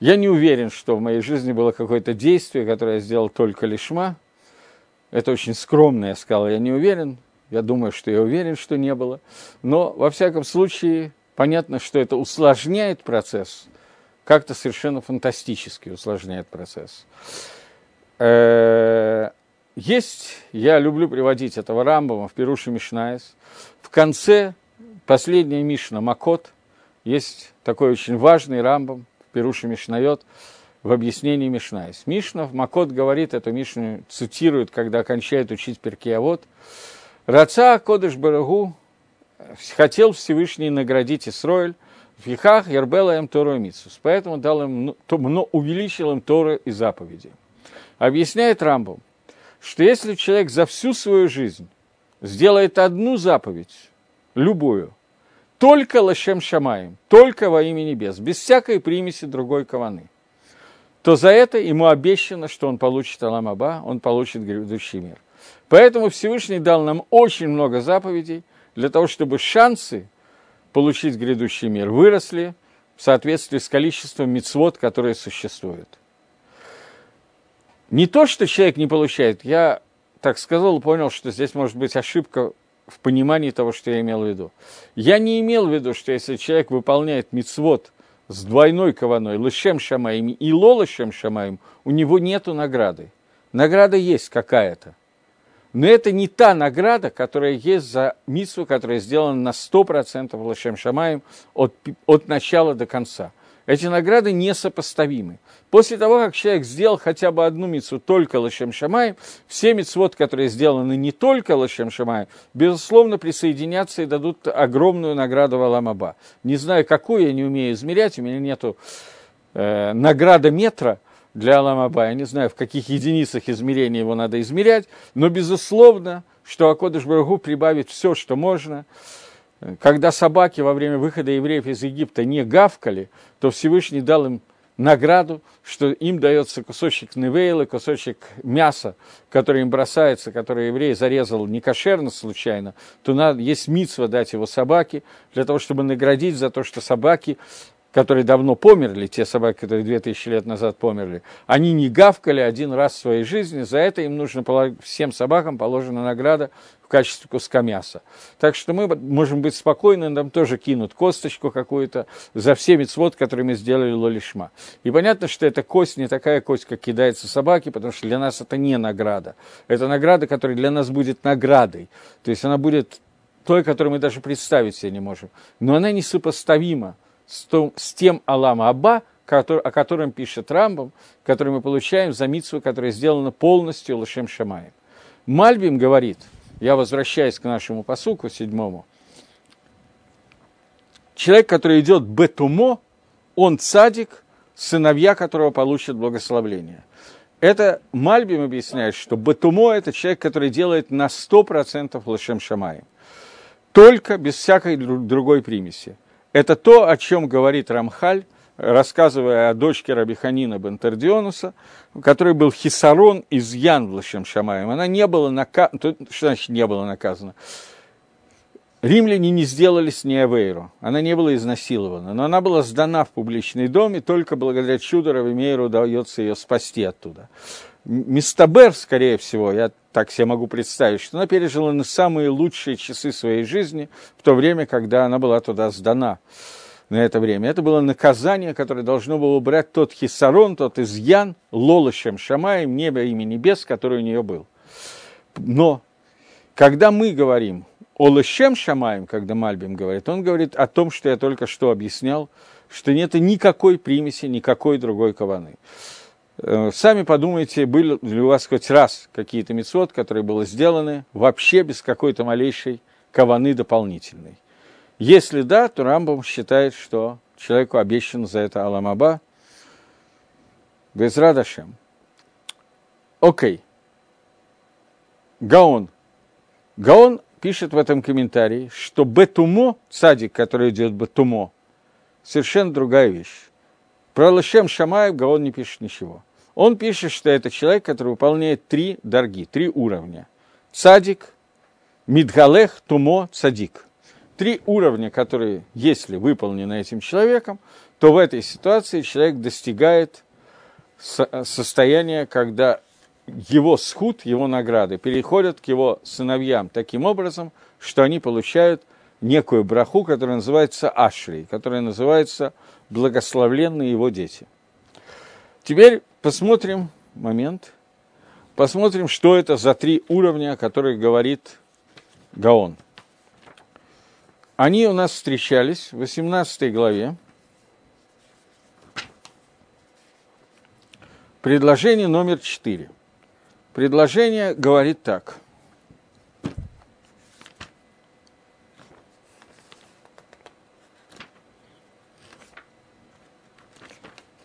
я не уверен, что в моей жизни было какое-то действие, которое я сделал только лишма. Это очень скромно, я сказал, я не уверен. Я думаю, что я уверен, что не было. Но, во всяком случае, понятно, что это усложняет процесс, как-то совершенно фантастически усложняет процесс. Э, есть, я люблю приводить этого Рамбама в Перуши Мишнаес. В конце последняя Мишна Макот, есть такой очень важный Рамбам в Перуши Мишнает в объяснении Мишнаес. Мишна Макот говорит, эту Мишну цитирует, когда кончает учить Перкиавод. Раца Кодыш Барагу хотел Всевышний наградить Исроэль, в Ехах Ярбела им Тору и Митсус. Поэтому дал им, то, увеличил им Тору и заповеди. Объясняет Рамбом, что если человек за всю свою жизнь сделает одну заповедь, любую, только лашем шамаем, только во имя небес, без всякой примеси другой каваны, то за это ему обещано, что он получит Аламаба, он получит грядущий мир. Поэтому Всевышний дал нам очень много заповедей для того, чтобы шансы получить грядущий мир выросли в соответствии с количеством мицвод, которые существуют. Не то, что человек не получает, я так сказал понял, что здесь может быть ошибка в понимании того, что я имел в виду. Я не имел в виду, что если человек выполняет мицвод с двойной кованой, лышем шамаем и лолышем шамаем, у него нету награды. Награда есть какая-то. Но это не та награда, которая есть за митсву, которая сделана на 100% лошем шамаем от, от начала до конца. Эти награды несопоставимы. После того, как человек сделал хотя бы одну мицу только Лашем Шамаем, все мицвод, которые сделаны не только Лашем Шамаем, безусловно, присоединятся и дадут огромную награду в Аламаба. Не знаю, какую, я не умею измерять, у меня нету э, награда метра для Аламаба, я не знаю, в каких единицах измерения его надо измерять, но, безусловно, что Акодыш Барагу прибавит все, что можно – когда собаки во время выхода евреев из Египта не гавкали, то Всевышний дал им награду, что им дается кусочек невейла, кусочек мяса, который им бросается, который еврей зарезал не кошерно случайно, то надо, есть митсва дать его собаке, для того, чтобы наградить за то, что собаки которые давно померли, те собаки, которые 2000 лет назад померли, они не гавкали один раз в своей жизни, за это им нужно, всем собакам положена награда качестве куска мяса. Так что мы можем быть спокойны, нам тоже кинут косточку какую-то за все мецвод, которые мы сделали лолишма. И понятно, что эта кость не такая кость, как кидается собаке, потому что для нас это не награда. Это награда, которая для нас будет наградой. То есть она будет той, которую мы даже представить себе не можем. Но она несопоставима с, том, с тем Алама Аба, о котором пишет Рамбам, который мы получаем за митсву, которая сделана полностью Лашем Шамаем. Мальбим говорит, я возвращаюсь к нашему посуку седьмому, человек, который идет бетумо, он цадик, сыновья которого получат благословление. Это Мальбим объясняет, что бетумо – это человек, который делает на 100% Лашем Шамаем. Только без всякой другой примеси. Это то, о чем говорит Рамхаль, рассказывая о дочке Рабиханина Бентердионуса, который был хисарон из Яндлашем Шамаем. Она не была наказана, что значит не была наказана? Римляне не сделали с ней Авейру, она не была изнасилована, но она была сдана в публичный дом, и только благодаря чуду Равимейру удается ее спасти оттуда. Мистабер, скорее всего, я так себе могу представить, что она пережила на самые лучшие часы своей жизни в то время, когда она была туда сдана на это время. Это было наказание, которое должно было убрать тот хисарон, тот изъян, лолошем шамаем, небо имя небес, который у нее был. Но когда мы говорим о лошем шамаем, когда Мальбим говорит, он говорит о том, что я только что объяснял, что нет никакой примеси, никакой другой каваны. Э, сами подумайте, были ли у вас хоть раз какие-то мецвод, которые были сделаны вообще без какой-то малейшей каваны дополнительной. Если да, то Рамбам считает, что человеку обещан за это Аламаба без радашем. Окей. Гаон. Гаон пишет в этом комментарии, что бетумо, садик, который идет бетумо, совершенно другая вещь. Про Лашем Шамаев Гаон не пишет ничего. Он пишет, что это человек, который выполняет три дорги, три уровня. Цадик, Мидгалех, Тумо, Цадик. Три уровня, которые, если выполнены этим человеком, то в этой ситуации человек достигает состояния, когда его схуд, его награды переходят к его сыновьям таким образом, что они получают некую браху, которая называется Ашри, которая называется благословленные его дети. Теперь посмотрим момент, посмотрим, что это за три уровня, о которых говорит Гаон. Они у нас встречались в 18 главе. Предложение номер 4. Предложение говорит так.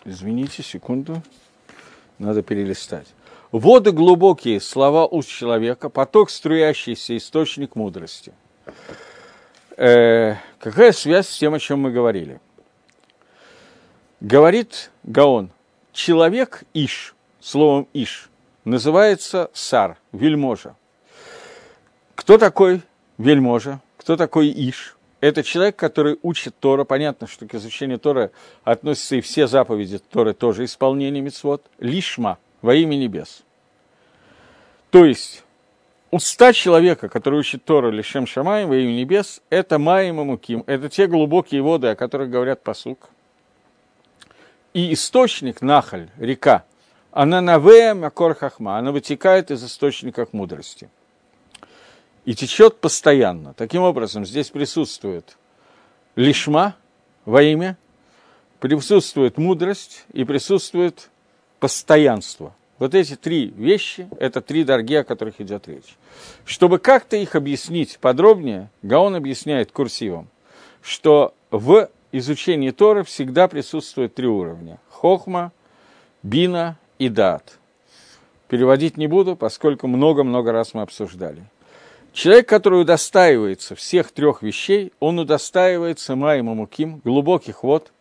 Извините, секунду. Надо перелистать. Воды глубокие, слова уст человека, поток струящийся, источник мудрости. Э, какая связь с тем, о чем мы говорили? Говорит Гаон, человек Иш, словом Иш, называется Сар, вельможа. Кто такой вельможа? Кто такой Иш? Это человек, который учит Тора. Понятно, что к изучению Тора относятся и все заповеди Торы, тоже исполнение мецвод. Лишма, во имя небес. То есть, уста человека, который учит Тору Лишем Шамай во имя небес, это Маим и Муким. Это те глубокие воды, о которых говорят посук. И источник Нахаль, река, она навея Макор Хахма, она вытекает из источников мудрости – и течет постоянно. Таким образом, здесь присутствует лишма во имя, присутствует мудрость и присутствует постоянство. Вот эти три вещи – это три дорги, о которых идет речь. Чтобы как-то их объяснить подробнее, Гаон объясняет курсивом, что в изучении Торы всегда присутствует три уровня – хохма, бина и дат. Переводить не буду, поскольку много-много раз мы обсуждали. Человек, который удостаивается всех трех вещей, он удостаивается маем муким, глубоких вод.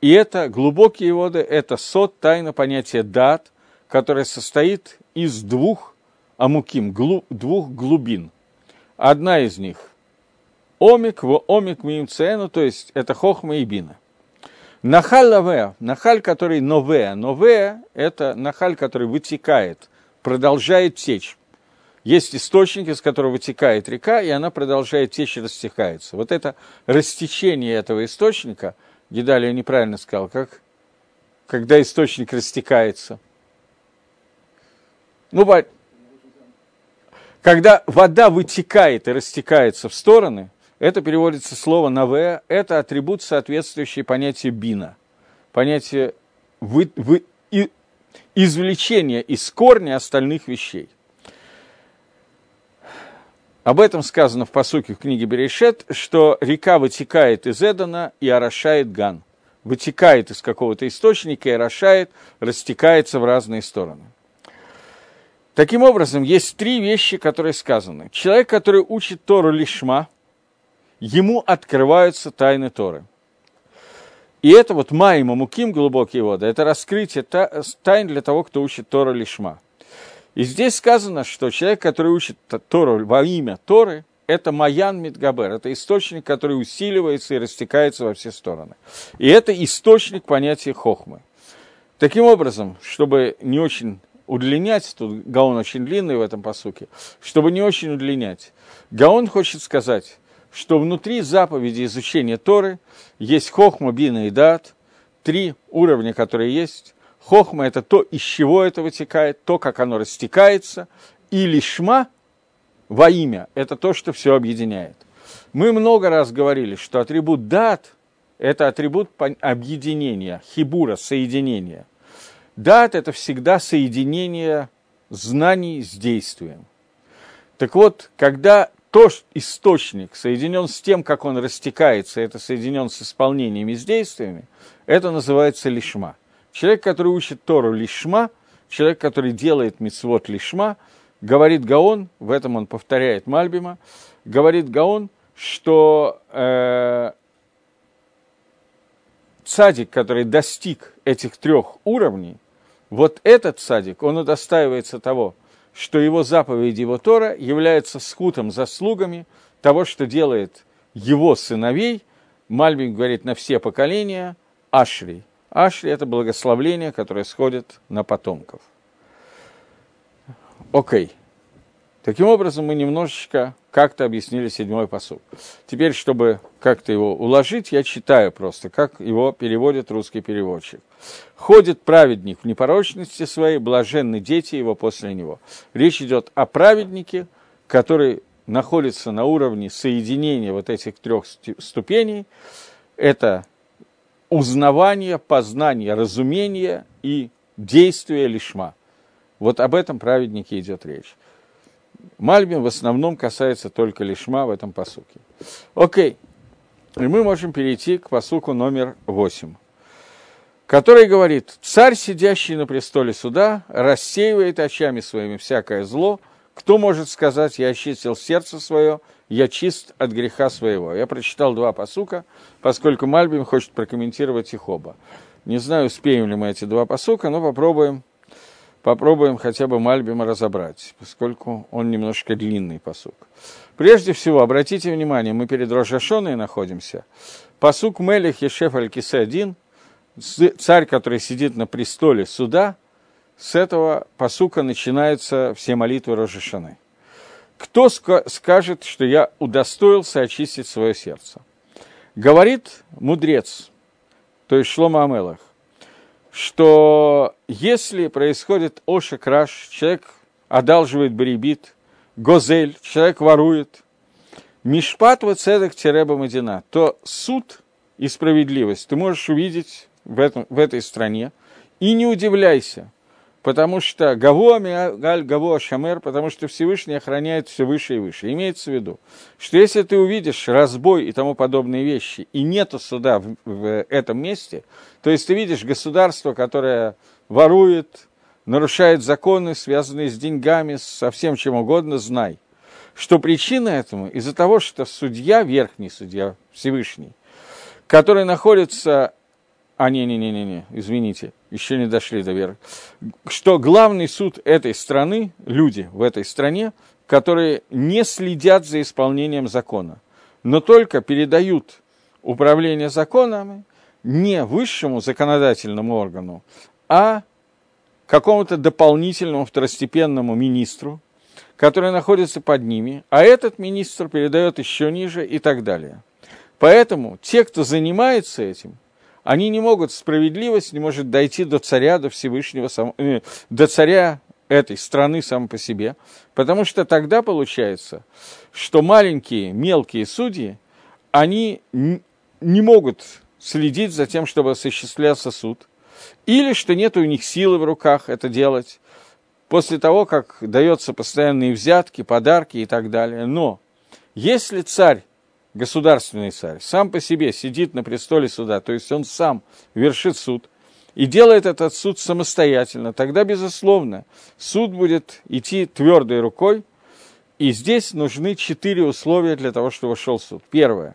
И это глубокие воды – это сот, тайна понятия дат, которая состоит из двух амуким, глу, двух глубин. Одна из них – омик, в омик миимцену, то есть это хохма и бина. Нахаль лавеа, нахаль, который новеа. Новеа – это нахаль, который вытекает, продолжает течь. Есть источник, из которого вытекает река, и она продолжает течь и растекается. Вот это растечение этого источника, Гидалия неправильно сказал, как когда источник растекается – ну, когда вода вытекает и растекается в стороны, это переводится слово «наве», это атрибут, соответствующий понятию «бина», понятие вы, вы, и, извлечения из корня остальных вещей. Об этом сказано в посуке в книге Берешет, что река вытекает из Эдана и орошает Ган. Вытекает из какого-то источника и орошает, растекается в разные стороны. Таким образом, есть три вещи, которые сказаны. Человек, который учит Тору лишма, ему открываются тайны Торы. И это вот Майма Муким, глубокие воды, это раскрытие тайн для того, кто учит Тору лишма. И здесь сказано, что человек, который учит Тору во имя Торы, это Маян Мидгабер, это источник, который усиливается и растекается во все стороны. И это источник понятия хохмы. Таким образом, чтобы не очень удлинять, тут Гаон очень длинный в этом посуке, чтобы не очень удлинять. Гаон хочет сказать, что внутри заповеди изучения Торы есть хохма, бина и дат, три уровня, которые есть. Хохма – это то, из чего это вытекает, то, как оно растекается, и лишма во имя – это то, что все объединяет. Мы много раз говорили, что атрибут дат – это атрибут объединения, хибура, соединения – Дат – это всегда соединение знаний с действием. Так вот, когда то источник соединен с тем, как он растекается, это соединен с исполнением и с действиями, это называется лишма. Человек, который учит Тору лишма, человек, который делает мицвод лишма, говорит Гаон, в этом он повторяет Мальбима, говорит Гаон, что э, цадик, который достиг этих трех уровней, вот этот садик, он удостаивается того, что его заповедь, его Тора является скутом заслугами того, что делает его сыновей, Мальбин говорит на все поколения, Ашри. Ашри – это благословление, которое сходит на потомков. Окей. Okay. Таким образом, мы немножечко как-то объяснили седьмой посуд. Теперь, чтобы как-то его уложить, я читаю просто, как его переводит русский переводчик. «Ходит праведник в непорочности своей, блаженны дети его после него». Речь идет о праведнике, который находится на уровне соединения вот этих трех ступеней. Это узнавание, познание, разумение и действие лишма. Вот об этом праведнике идет речь. Мальбим в основном касается только лишма в этом посуке. Окей. И мы можем перейти к посуку номер 8, который говорит, «Царь, сидящий на престоле суда, рассеивает очами своими всякое зло. Кто может сказать, я очистил сердце свое, я чист от греха своего?» Я прочитал два посука, поскольку Мальбим хочет прокомментировать их оба. Не знаю, успеем ли мы эти два посука, но попробуем попробуем хотя бы Мальбима разобрать, поскольку он немножко длинный посук. Прежде всего, обратите внимание, мы перед Рожашоной находимся. Посук Мелих Ешеф Аль-Кисе один, царь, который сидит на престоле суда, с этого посука начинаются все молитвы Рожашаны. Кто скажет, что я удостоился очистить свое сердце? Говорит мудрец, то есть Шлома Амелах, что если происходит ошекраш, человек одалживает барибит, гозель, человек ворует, мишпат цедек тереба мадина, то суд и справедливость ты можешь увидеть в, этом, в этой стране. И не удивляйся, потому что Гаво Галь Гаво Шамер, потому что Всевышний охраняет все выше и выше. Имеется в виду, что если ты увидишь разбой и тому подобные вещи, и нету суда в, в этом месте, то есть ты видишь государство, которое ворует, нарушает законы, связанные с деньгами, со всем чем угодно, знай, что причина этому из-за того, что судья, верхний судья Всевышний, который находится а, не-не-не-не, извините, еще не дошли до веры. Что главный суд этой страны, люди в этой стране, которые не следят за исполнением закона, но только передают управление законами не высшему законодательному органу, а какому-то дополнительному второстепенному министру, который находится под ними, а этот министр передает еще ниже и так далее. Поэтому те, кто занимается этим, они не могут, справедливость не может дойти до царя, до Всевышнего, э, до царя этой страны сам по себе, потому что тогда получается, что маленькие, мелкие судьи, они не могут следить за тем, чтобы осуществлялся суд, или что нет у них силы в руках это делать, после того, как дается постоянные взятки, подарки и так далее. Но если царь государственный царь, сам по себе сидит на престоле суда, то есть он сам вершит суд, и делает этот суд самостоятельно, тогда, безусловно, суд будет идти твердой рукой, и здесь нужны четыре условия для того, чтобы шел суд. Первое,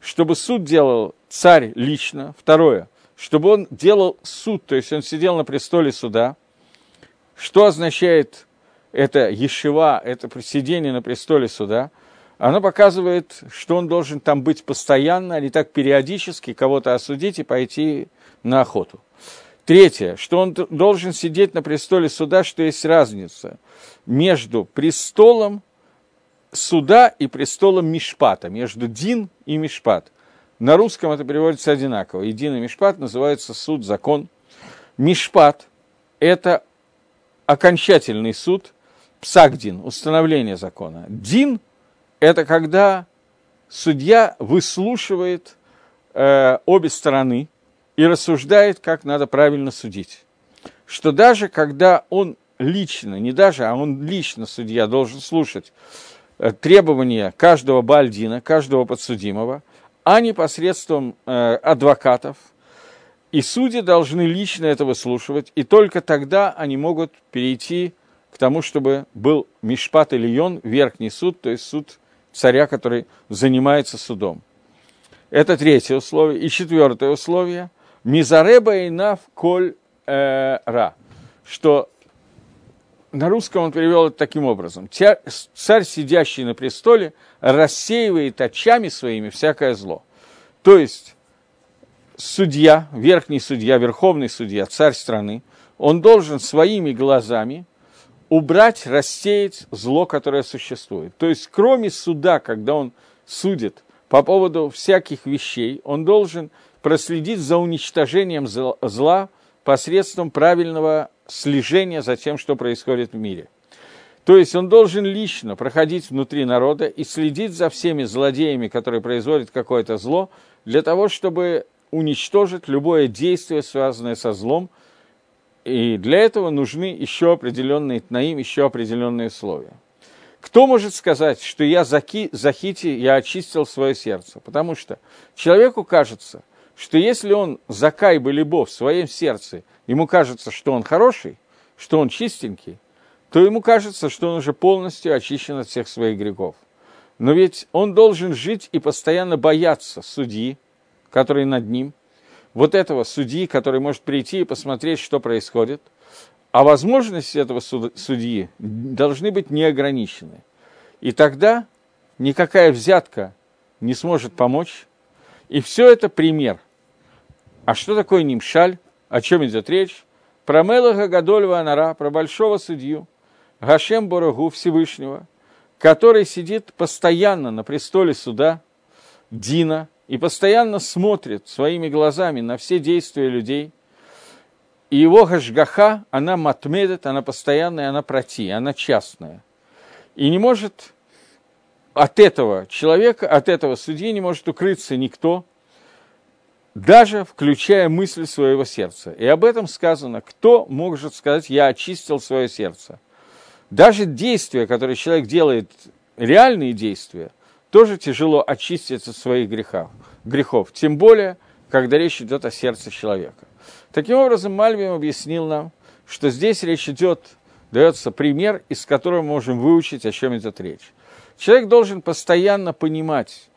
чтобы суд делал царь лично. Второе, чтобы он делал суд, то есть он сидел на престоле суда. Что означает это ешева, это сидение на престоле суда – оно показывает, что он должен там быть постоянно, а не так периодически кого-то осудить и пойти на охоту. Третье, что он должен сидеть на престоле суда, что есть разница между престолом суда и престолом Мишпата, между Дин и Мишпат. На русском это переводится одинаково. И Дин и Мишпат называется суд, закон. Мишпат – это окончательный суд, псагдин, установление закона. Дин это когда судья выслушивает э, обе стороны и рассуждает, как надо правильно судить. Что даже когда он лично, не даже, а он лично, судья, должен слушать э, требования каждого бальдина, каждого подсудимого, а не посредством э, адвокатов, и судьи должны лично это выслушивать, и только тогда они могут перейти к тому, чтобы был Мишпат Ильон, верхний суд, то есть суд царя, который занимается судом. Это третье условие. И четвертое условие. Мизареба и нав коль э, ра. Что на русском он перевел это таким образом. Царь, сидящий на престоле, рассеивает очами своими всякое зло. То есть судья, верхний судья, верховный судья, царь страны, он должен своими глазами убрать, рассеять зло, которое существует. То есть, кроме суда, когда он судит по поводу всяких вещей, он должен проследить за уничтожением зла посредством правильного слежения за тем, что происходит в мире. То есть он должен лично проходить внутри народа и следить за всеми злодеями, которые производят какое-то зло, для того, чтобы уничтожить любое действие, связанное со злом, и для этого нужны еще определенные тнаим, еще определенные условия. Кто может сказать, что я заки, захити, я очистил свое сердце? Потому что человеку кажется, что если он закай бы либо в своем сердце, ему кажется, что он хороший, что он чистенький, то ему кажется, что он уже полностью очищен от всех своих грехов. Но ведь он должен жить и постоянно бояться судьи, который над ним, вот этого судьи, который может прийти и посмотреть, что происходит, а возможности этого судьи должны быть неограничены. И тогда никакая взятка не сможет помочь. И все это пример. А что такое нимшаль? О чем идет речь? Про Мелаха Гадольва Анара, про большого судью, Гашем Борогу Всевышнего, который сидит постоянно на престоле суда, Дина, и постоянно смотрит своими глазами на все действия людей, и его гашгаха, она матмедет, она постоянная, она проти, она частная. И не может от этого человека, от этого судьи не может укрыться никто. даже включая мысли своего сердца. И об этом сказано, кто может сказать, я очистил свое сердце. Даже действия, которые человек делает, реальные действия, тоже тяжело очистить от своих грехов, грехов. Тем более, когда речь идет о сердце человека. Таким образом, Мальбим объяснил нам, что здесь речь идет, дается пример, из которого мы можем выучить, о чем идет речь. Человек должен постоянно понимать,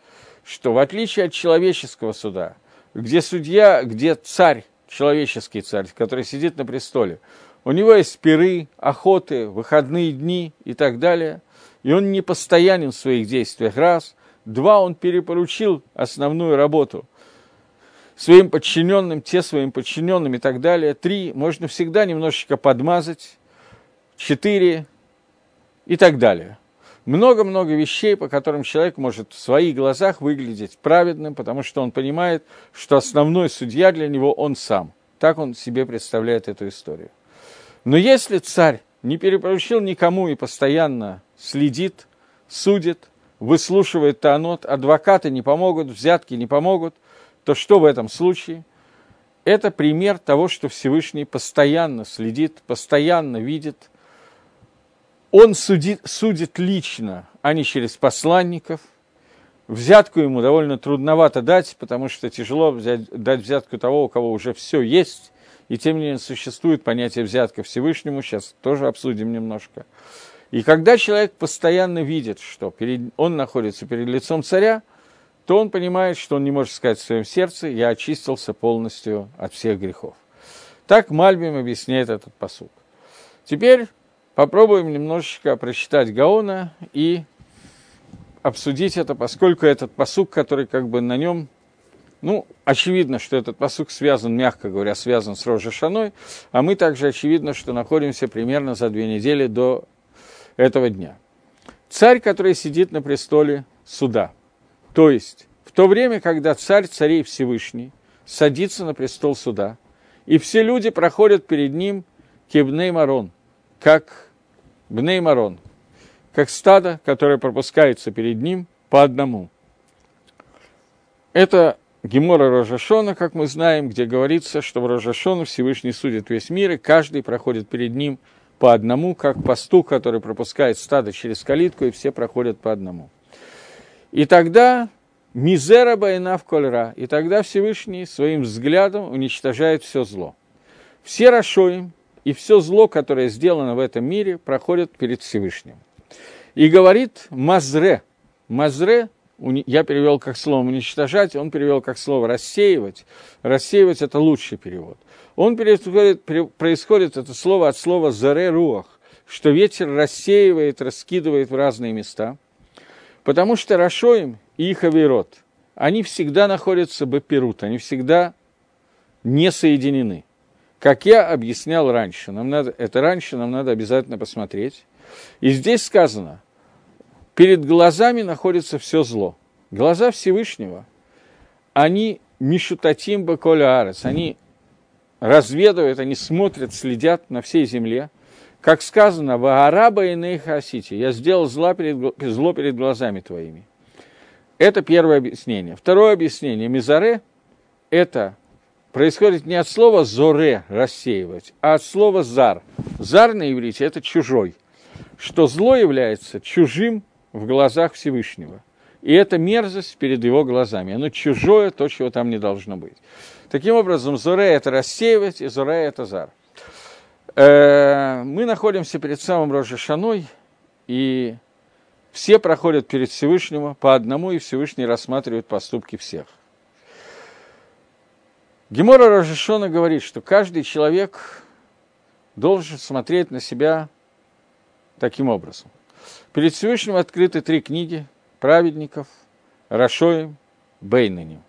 что в отличие от человеческого суда, где судья, где царь, человеческий царь, который сидит на престоле, у него есть пиры, охоты, выходные дни и так далее, и он не постоянен в своих действиях, раз. Два, он перепоручил основную работу своим подчиненным, те своим подчиненным и так далее. Три, можно всегда немножечко подмазать. Четыре и так далее много-много вещей, по которым человек может в своих глазах выглядеть праведным, потому что он понимает, что основной судья для него он сам. Так он себе представляет эту историю. Но если царь не перепоручил никому и постоянно следит, судит, выслушивает таанот, адвокаты не помогут, взятки не помогут, то что в этом случае? Это пример того, что Всевышний постоянно следит, постоянно видит, он судит, судит лично, а не через посланников. Взятку ему довольно трудновато дать, потому что тяжело взять, дать взятку того, у кого уже все есть, и тем не менее существует понятие взятка Всевышнему, сейчас тоже обсудим немножко. И когда человек постоянно видит, что перед, он находится перед лицом царя, то он понимает, что он не может сказать в своем сердце, я очистился полностью от всех грехов. Так Мальбим объясняет этот посуд. Теперь Попробуем немножечко прочитать Гаона и обсудить это, поскольку этот посук, который как бы на нем, ну, очевидно, что этот посук связан, мягко говоря, связан с Рожешаной, а мы также очевидно, что находимся примерно за две недели до этого дня. Царь, который сидит на престоле суда, то есть в то время, когда царь царей Всевышний садится на престол суда, и все люди проходят перед ним кебней марон – как Бнеймарон, как стадо, которое пропускается перед ним по одному. Это Гемора Рожашона, как мы знаем, где говорится, что в Рожашону Всевышний судит весь мир, и каждый проходит перед ним по одному, как пастух, который пропускает стадо через калитку, и все проходят по одному. И тогда Мизера Байнав Кольра, и тогда Всевышний своим взглядом уничтожает все зло. Все Рашоим, и все зло, которое сделано в этом мире, проходит перед Всевышним. И говорит Мазре. Мазре, я перевел как слово уничтожать, он перевел как слово рассеивать. Рассеивать это лучший перевод. Он переходит, происходит это слово от слова заре руах, что ветер рассеивает, раскидывает в разные места. Потому что Рашоим и их авирот, они всегда находятся беперут, они всегда не соединены. Как я объяснял раньше, нам надо, это раньше нам надо обязательно посмотреть. И здесь сказано, перед глазами находится все зло. Глаза Всевышнего, они не шутатим баколя арес, они разведывают, они смотрят, следят на всей земле. Как сказано, в Араба и Нейхасити, я сделал зло перед, зло перед глазами твоими. Это первое объяснение. Второе объяснение. Мизаре – это происходит не от слова «зоре» – рассеивать, а от слова «зар». «Зар» на иврите – это «чужой», что зло является чужим в глазах Всевышнего. И это мерзость перед его глазами. Оно чужое, то, чего там не должно быть. Таким образом, «зоре» – это рассеивать, и «зоре» – это «зар». Э, мы находимся перед самым Рожешаной, и все проходят перед Всевышним по одному, и Всевышний рассматривает поступки всех. Гемора Рожешона говорит, что каждый человек должен смотреть на себя таким образом. Перед Всевышним открыты три книги праведников, Рашоем, Бейнаним.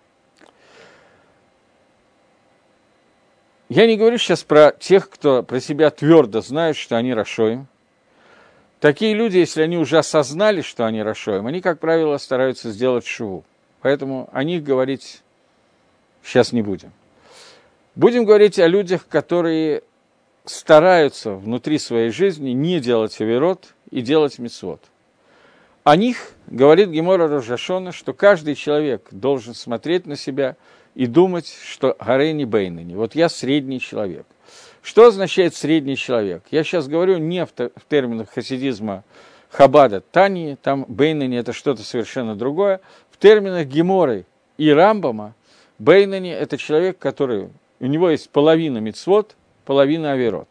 Я не говорю сейчас про тех, кто про себя твердо знает, что они Рашоем. Такие люди, если они уже осознали, что они Рашоем, они, как правило, стараются сделать шуву. Поэтому о них говорить сейчас не будем. Будем говорить о людях, которые стараются внутри своей жизни не делать аверот и делать мисвод. О них говорит Гемора Рожашона, что каждый человек должен смотреть на себя и думать, что Гарени Бейнани, вот я средний человек. Что означает средний человек? Я сейчас говорю не в, в терминах хасидизма Хабада Тани, там Бейнани это что-то совершенно другое. В терминах Геморы и Рамбама Бейнани это человек, который, у него есть половина мицвод, половина аверот.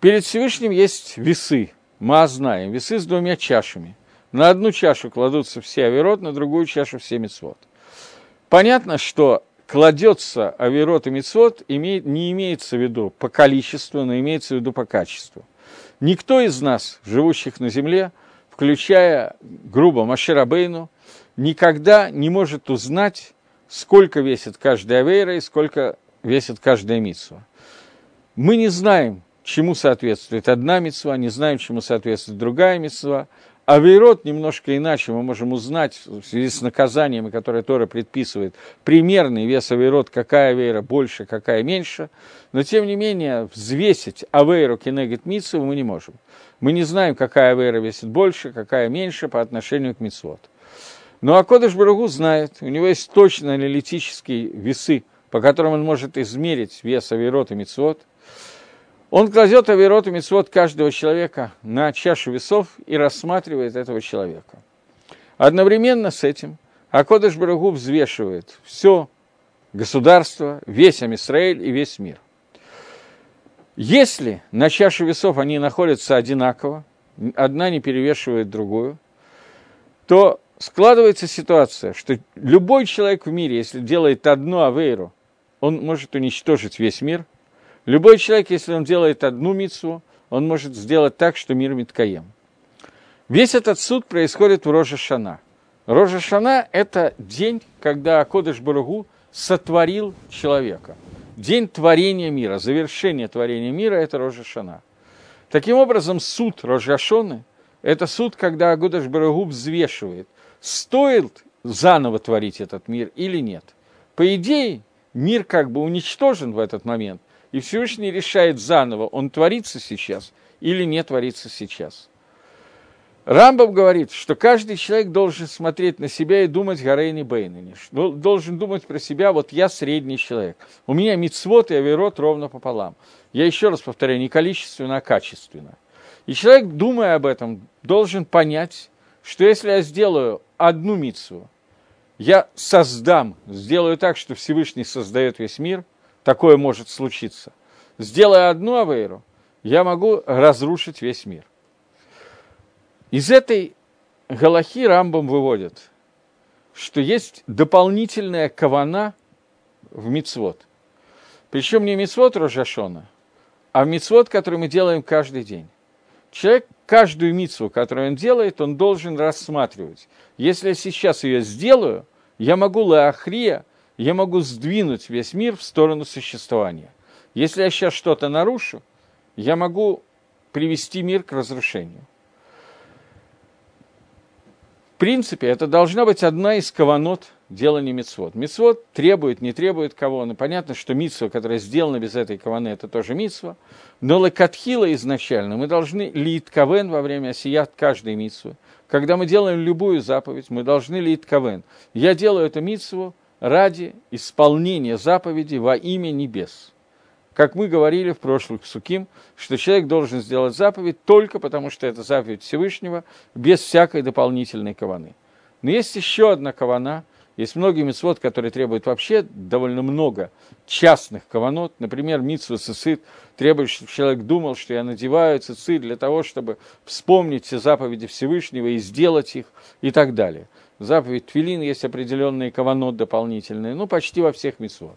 Перед Всевышним есть весы, мы знаем, весы с двумя чашами. На одну чашу кладутся все аверот, на другую чашу все мицвод. Понятно, что кладется аверот и мицвод, не имеется в виду по количеству, но имеется в виду по качеству. Никто из нас, живущих на земле, включая грубо Маширабейну, никогда не может узнать, сколько весит каждая авейра и сколько весит каждая митсва. Мы не знаем, чему соответствует одна митсва, не знаем, чему соответствует другая митсва. Авейрот немножко иначе мы можем узнать в связи с наказаниями, которые Тора предписывает, примерный вес авейрот, какая авейра больше, какая меньше. Но, тем не менее, взвесить авейру кенегет митсу мы не можем. Мы не знаем, какая авейра весит больше, какая меньше по отношению к митсвот. Но Акодыш Барагу знает, у него есть точно аналитические весы, по которым он может измерить вес авейрот и митсвот – он кладет авирот и митцвот каждого человека на чашу весов и рассматривает этого человека. Одновременно с этим Акодыш Барагу взвешивает все государство, весь Амисраэль и весь мир. Если на чаше весов они находятся одинаково, одна не перевешивает другую, то складывается ситуация, что любой человек в мире, если делает одну авейру, он может уничтожить весь мир – Любой человек, если он делает одну мицу, он может сделать так, что мир Миткаем. Весь этот суд происходит в Рожа Шана. Рожа Шана – это день, когда Кодыш Баругу сотворил человека. День творения мира, завершение творения мира – это Рожа Шана. Таким образом, суд Рожашоны – это суд, когда Агудаш Барагу взвешивает, стоит заново творить этот мир или нет. По идее, мир как бы уничтожен в этот момент, и Всевышний решает заново, он творится сейчас или не творится сейчас. Рамбов говорит, что каждый человек должен смотреть на себя и думать Гарейни Бейнани. Должен думать про себя, вот я средний человек. У меня мицвод и авирот ровно пополам. Я еще раз повторяю, не количественно, а качественно. И человек, думая об этом, должен понять, что если я сделаю одну мицву, я создам, сделаю так, что Всевышний создает весь мир – такое может случиться. Сделая одну авейру, я могу разрушить весь мир. Из этой Галахи Рамбам выводит, что есть дополнительная кавана в мицвод. Причем не мицвод Рожашона, а мицвод, который мы делаем каждый день. Человек каждую мицву, которую он делает, он должен рассматривать. Если я сейчас ее сделаю, я могу лаахрия я могу сдвинуть весь мир в сторону существования. Если я сейчас что-то нарушу, я могу привести мир к разрушению. В принципе, это должна быть одна из каванот делания мицвод. Мицвод требует, не требует кого. Ну, понятно, что мицва, которая сделана без этой каваны, это тоже мицва. Но лакатхила изначально мы должны лит кавен во время осият каждой мицвы. Когда мы делаем любую заповедь, мы должны лит кавен. Я делаю эту мицву ради исполнения заповеди во имя небес. Как мы говорили в прошлых суким, что человек должен сделать заповедь только потому, что это заповедь Всевышнего, без всякой дополнительной каваны. Но есть еще одна кавана, есть многие митцвот, которые требуют вообще довольно много частных каванот. Например, митцва цицит требует, чтобы человек думал, что я надеваю цицит для того, чтобы вспомнить все заповеди Всевышнего и сделать их и так далее заповедь Твилин есть определенные каванот дополнительные, ну, почти во всех митцвот.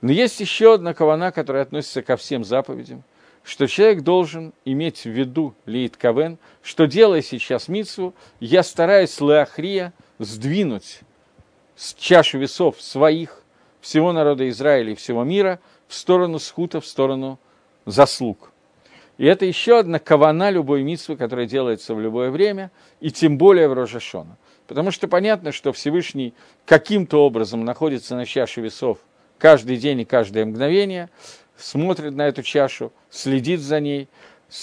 Но есть еще одна кавана, которая относится ко всем заповедям, что человек должен иметь в виду лейт кавен, что делая сейчас митцву, я стараюсь леахрия сдвинуть с чашу весов своих, всего народа Израиля и всего мира в сторону схута, в сторону заслуг. И это еще одна кавана любой митцвы, которая делается в любое время, и тем более в Рожашона. Потому что понятно, что Всевышний каким-то образом находится на чаше весов каждый день и каждое мгновение, смотрит на эту чашу, следит за ней,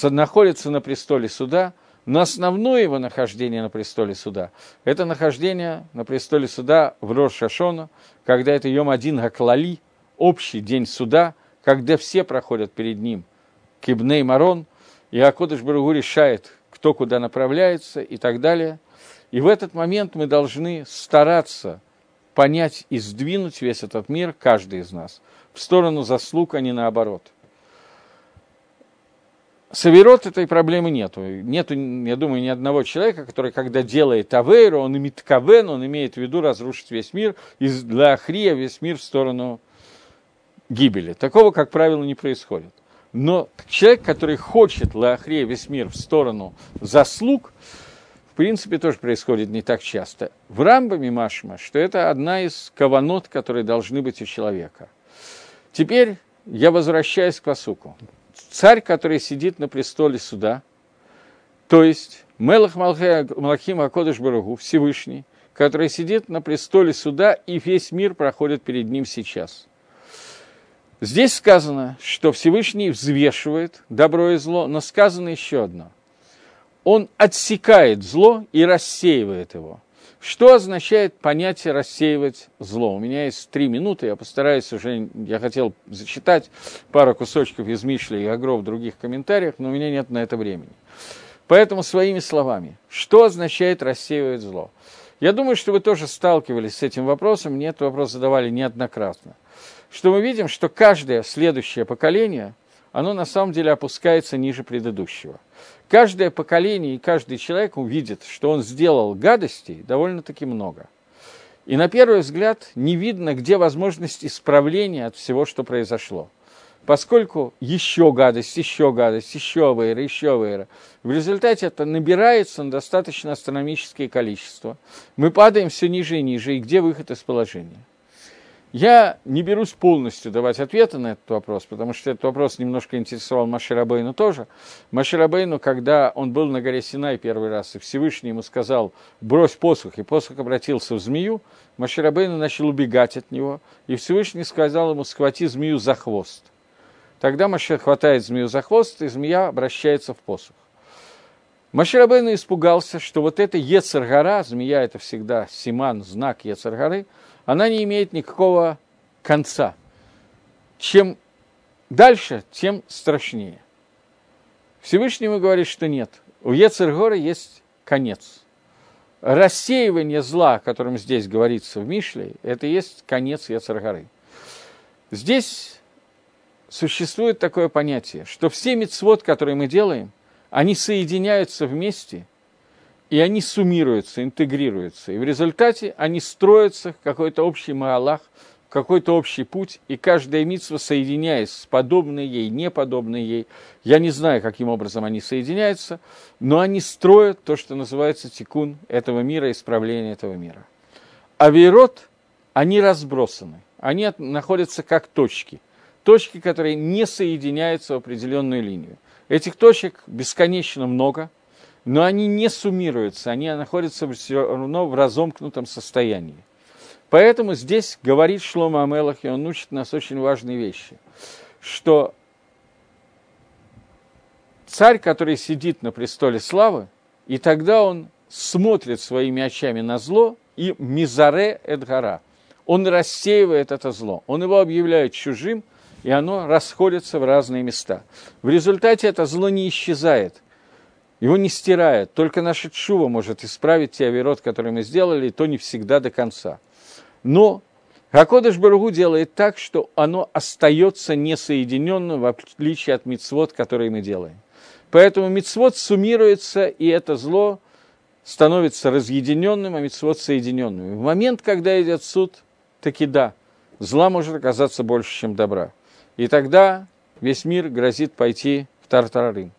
находится на престоле суда, Но основное его нахождение на престоле суда – это нахождение на престоле суда в Рош Шашона, когда это Йом один Гаклали, общий день суда, когда все проходят перед ним Кибней Марон, и Акодыш Баругу решает, кто куда направляется и так далее. И в этот момент мы должны стараться понять и сдвинуть весь этот мир, каждый из нас, в сторону заслуг, а не наоборот – с Аверот этой проблемы нету. Нету, я думаю, ни одного человека, который, когда делает Авейру, он имеет Кавен, он имеет в виду разрушить весь мир, и для Ахрия весь мир в сторону гибели. Такого, как правило, не происходит. Но человек, который хочет Лаахрия весь мир в сторону заслуг, в принципе, тоже происходит не так часто. В Рамбаме Машма, что это одна из каванот, которые должны быть у человека. Теперь я возвращаюсь к посуку царь, который сидит на престоле суда, то есть Мелах Малахим Акодыш Барагу, Всевышний, который сидит на престоле суда, и весь мир проходит перед ним сейчас. Здесь сказано, что Всевышний взвешивает добро и зло, но сказано еще одно. Он отсекает зло и рассеивает его. Что означает понятие рассеивать зло? У меня есть три минуты, я постараюсь уже, я хотел зачитать пару кусочков из Мишли и Агро в других комментариях, но у меня нет на это времени. Поэтому своими словами, что означает рассеивать зло? Я думаю, что вы тоже сталкивались с этим вопросом, мне этот вопрос задавали неоднократно. Что мы видим, что каждое следующее поколение, оно на самом деле опускается ниже предыдущего – каждое поколение и каждый человек увидит, что он сделал гадостей довольно-таки много. И на первый взгляд не видно, где возможность исправления от всего, что произошло. Поскольку еще гадость, еще гадость, еще авейра, еще авейра, в результате это набирается на достаточно астрономическое количество. Мы падаем все ниже и ниже, и где выход из положения? Я не берусь полностью давать ответы на этот вопрос, потому что этот вопрос немножко интересовал Маширабейну тоже. Маширабейну, когда он был на горе Синай первый раз, и Всевышний ему сказал, брось посох, и посох обратился в змею, Маширабейну начал убегать от него, и Всевышний сказал ему, схвати змею за хвост. Тогда Машир хватает змею за хвост, и змея обращается в посох. Маширабейну испугался, что вот эта Ецаргара, змея это всегда симан, знак Ецаргары – она не имеет никакого конца. Чем дальше, тем страшнее. Всевышний ему говорит, что нет. У Ецергора есть конец. Рассеивание зла, о котором здесь говорится в Мишле, это есть конец Ецергоры. Здесь существует такое понятие, что все мецвод, которые мы делаем, они соединяются вместе – и они суммируются, интегрируются. И в результате они строятся в какой-то общий маалах, какой-то общий путь, и каждая митсва, соединяясь с подобной ей, неподобной ей, я не знаю, каким образом они соединяются, но они строят то, что называется тикун этого мира, исправление этого мира. А вейрот, они разбросаны, они находятся как точки, точки, которые не соединяются в определенную линию. Этих точек бесконечно много – но они не суммируются, они находятся все равно в разомкнутом состоянии. Поэтому здесь говорит Шлома Амелах, и он учит нас очень важные вещи, что царь, который сидит на престоле славы, и тогда он смотрит своими очами на зло, и мизаре эдгара. Он рассеивает это зло, он его объявляет чужим, и оно расходится в разные места. В результате это зло не исчезает, его не стирает. Только наша чува может исправить те авирот, которые мы сделали, и то не всегда до конца. Но Хакодыш Баругу делает так, что оно остается несоединенным, в отличие от мицвод, которые мы делаем. Поэтому мицвод суммируется, и это зло становится разъединенным, а мицвод соединенным. В момент, когда идет суд, таки да, зла может оказаться больше, чем добра. И тогда весь мир грозит пойти в Тартарарым.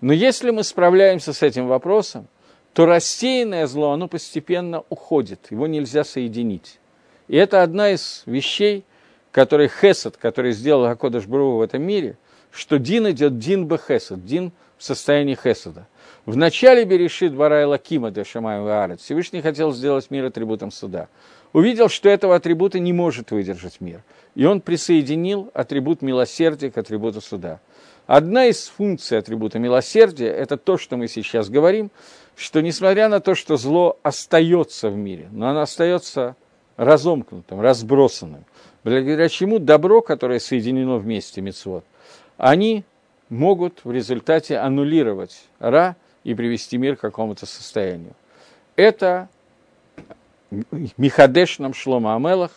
Но если мы справляемся с этим вопросом, то рассеянное зло, оно постепенно уходит, его нельзя соединить. И это одна из вещей, которые Хесед, который сделал Акодыш Бру в этом мире, что Дин идет Дин бы Хесед, Дин в состоянии Хеседа. В начале Берешит Барай Лакима де Шамай Ваарет Всевышний хотел сделать мир атрибутом суда. Увидел, что этого атрибута не может выдержать мир. И он присоединил атрибут милосердия к атрибуту суда. Одна из функций атрибута милосердия – это то, что мы сейчас говорим, что несмотря на то, что зло остается в мире, но оно остается разомкнутым, разбросанным, благодаря чему добро, которое соединено вместе, мецвод, они могут в результате аннулировать ра и привести мир к какому-то состоянию. Это Михадеш нам Шлома Амелах,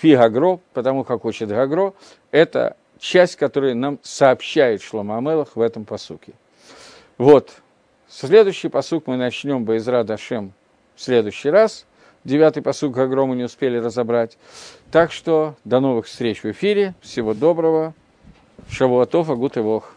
Фи Гагро, потому как учит Гагро, это часть, которая нам сообщает Шлома Амелах в этом посуке. Вот, следующий посук мы начнем Байзра Дашем в следующий раз. Девятый посук Гагро мы не успели разобрать. Так что до новых встреч в эфире. Всего доброго. Шавуатов, Агут и Вох.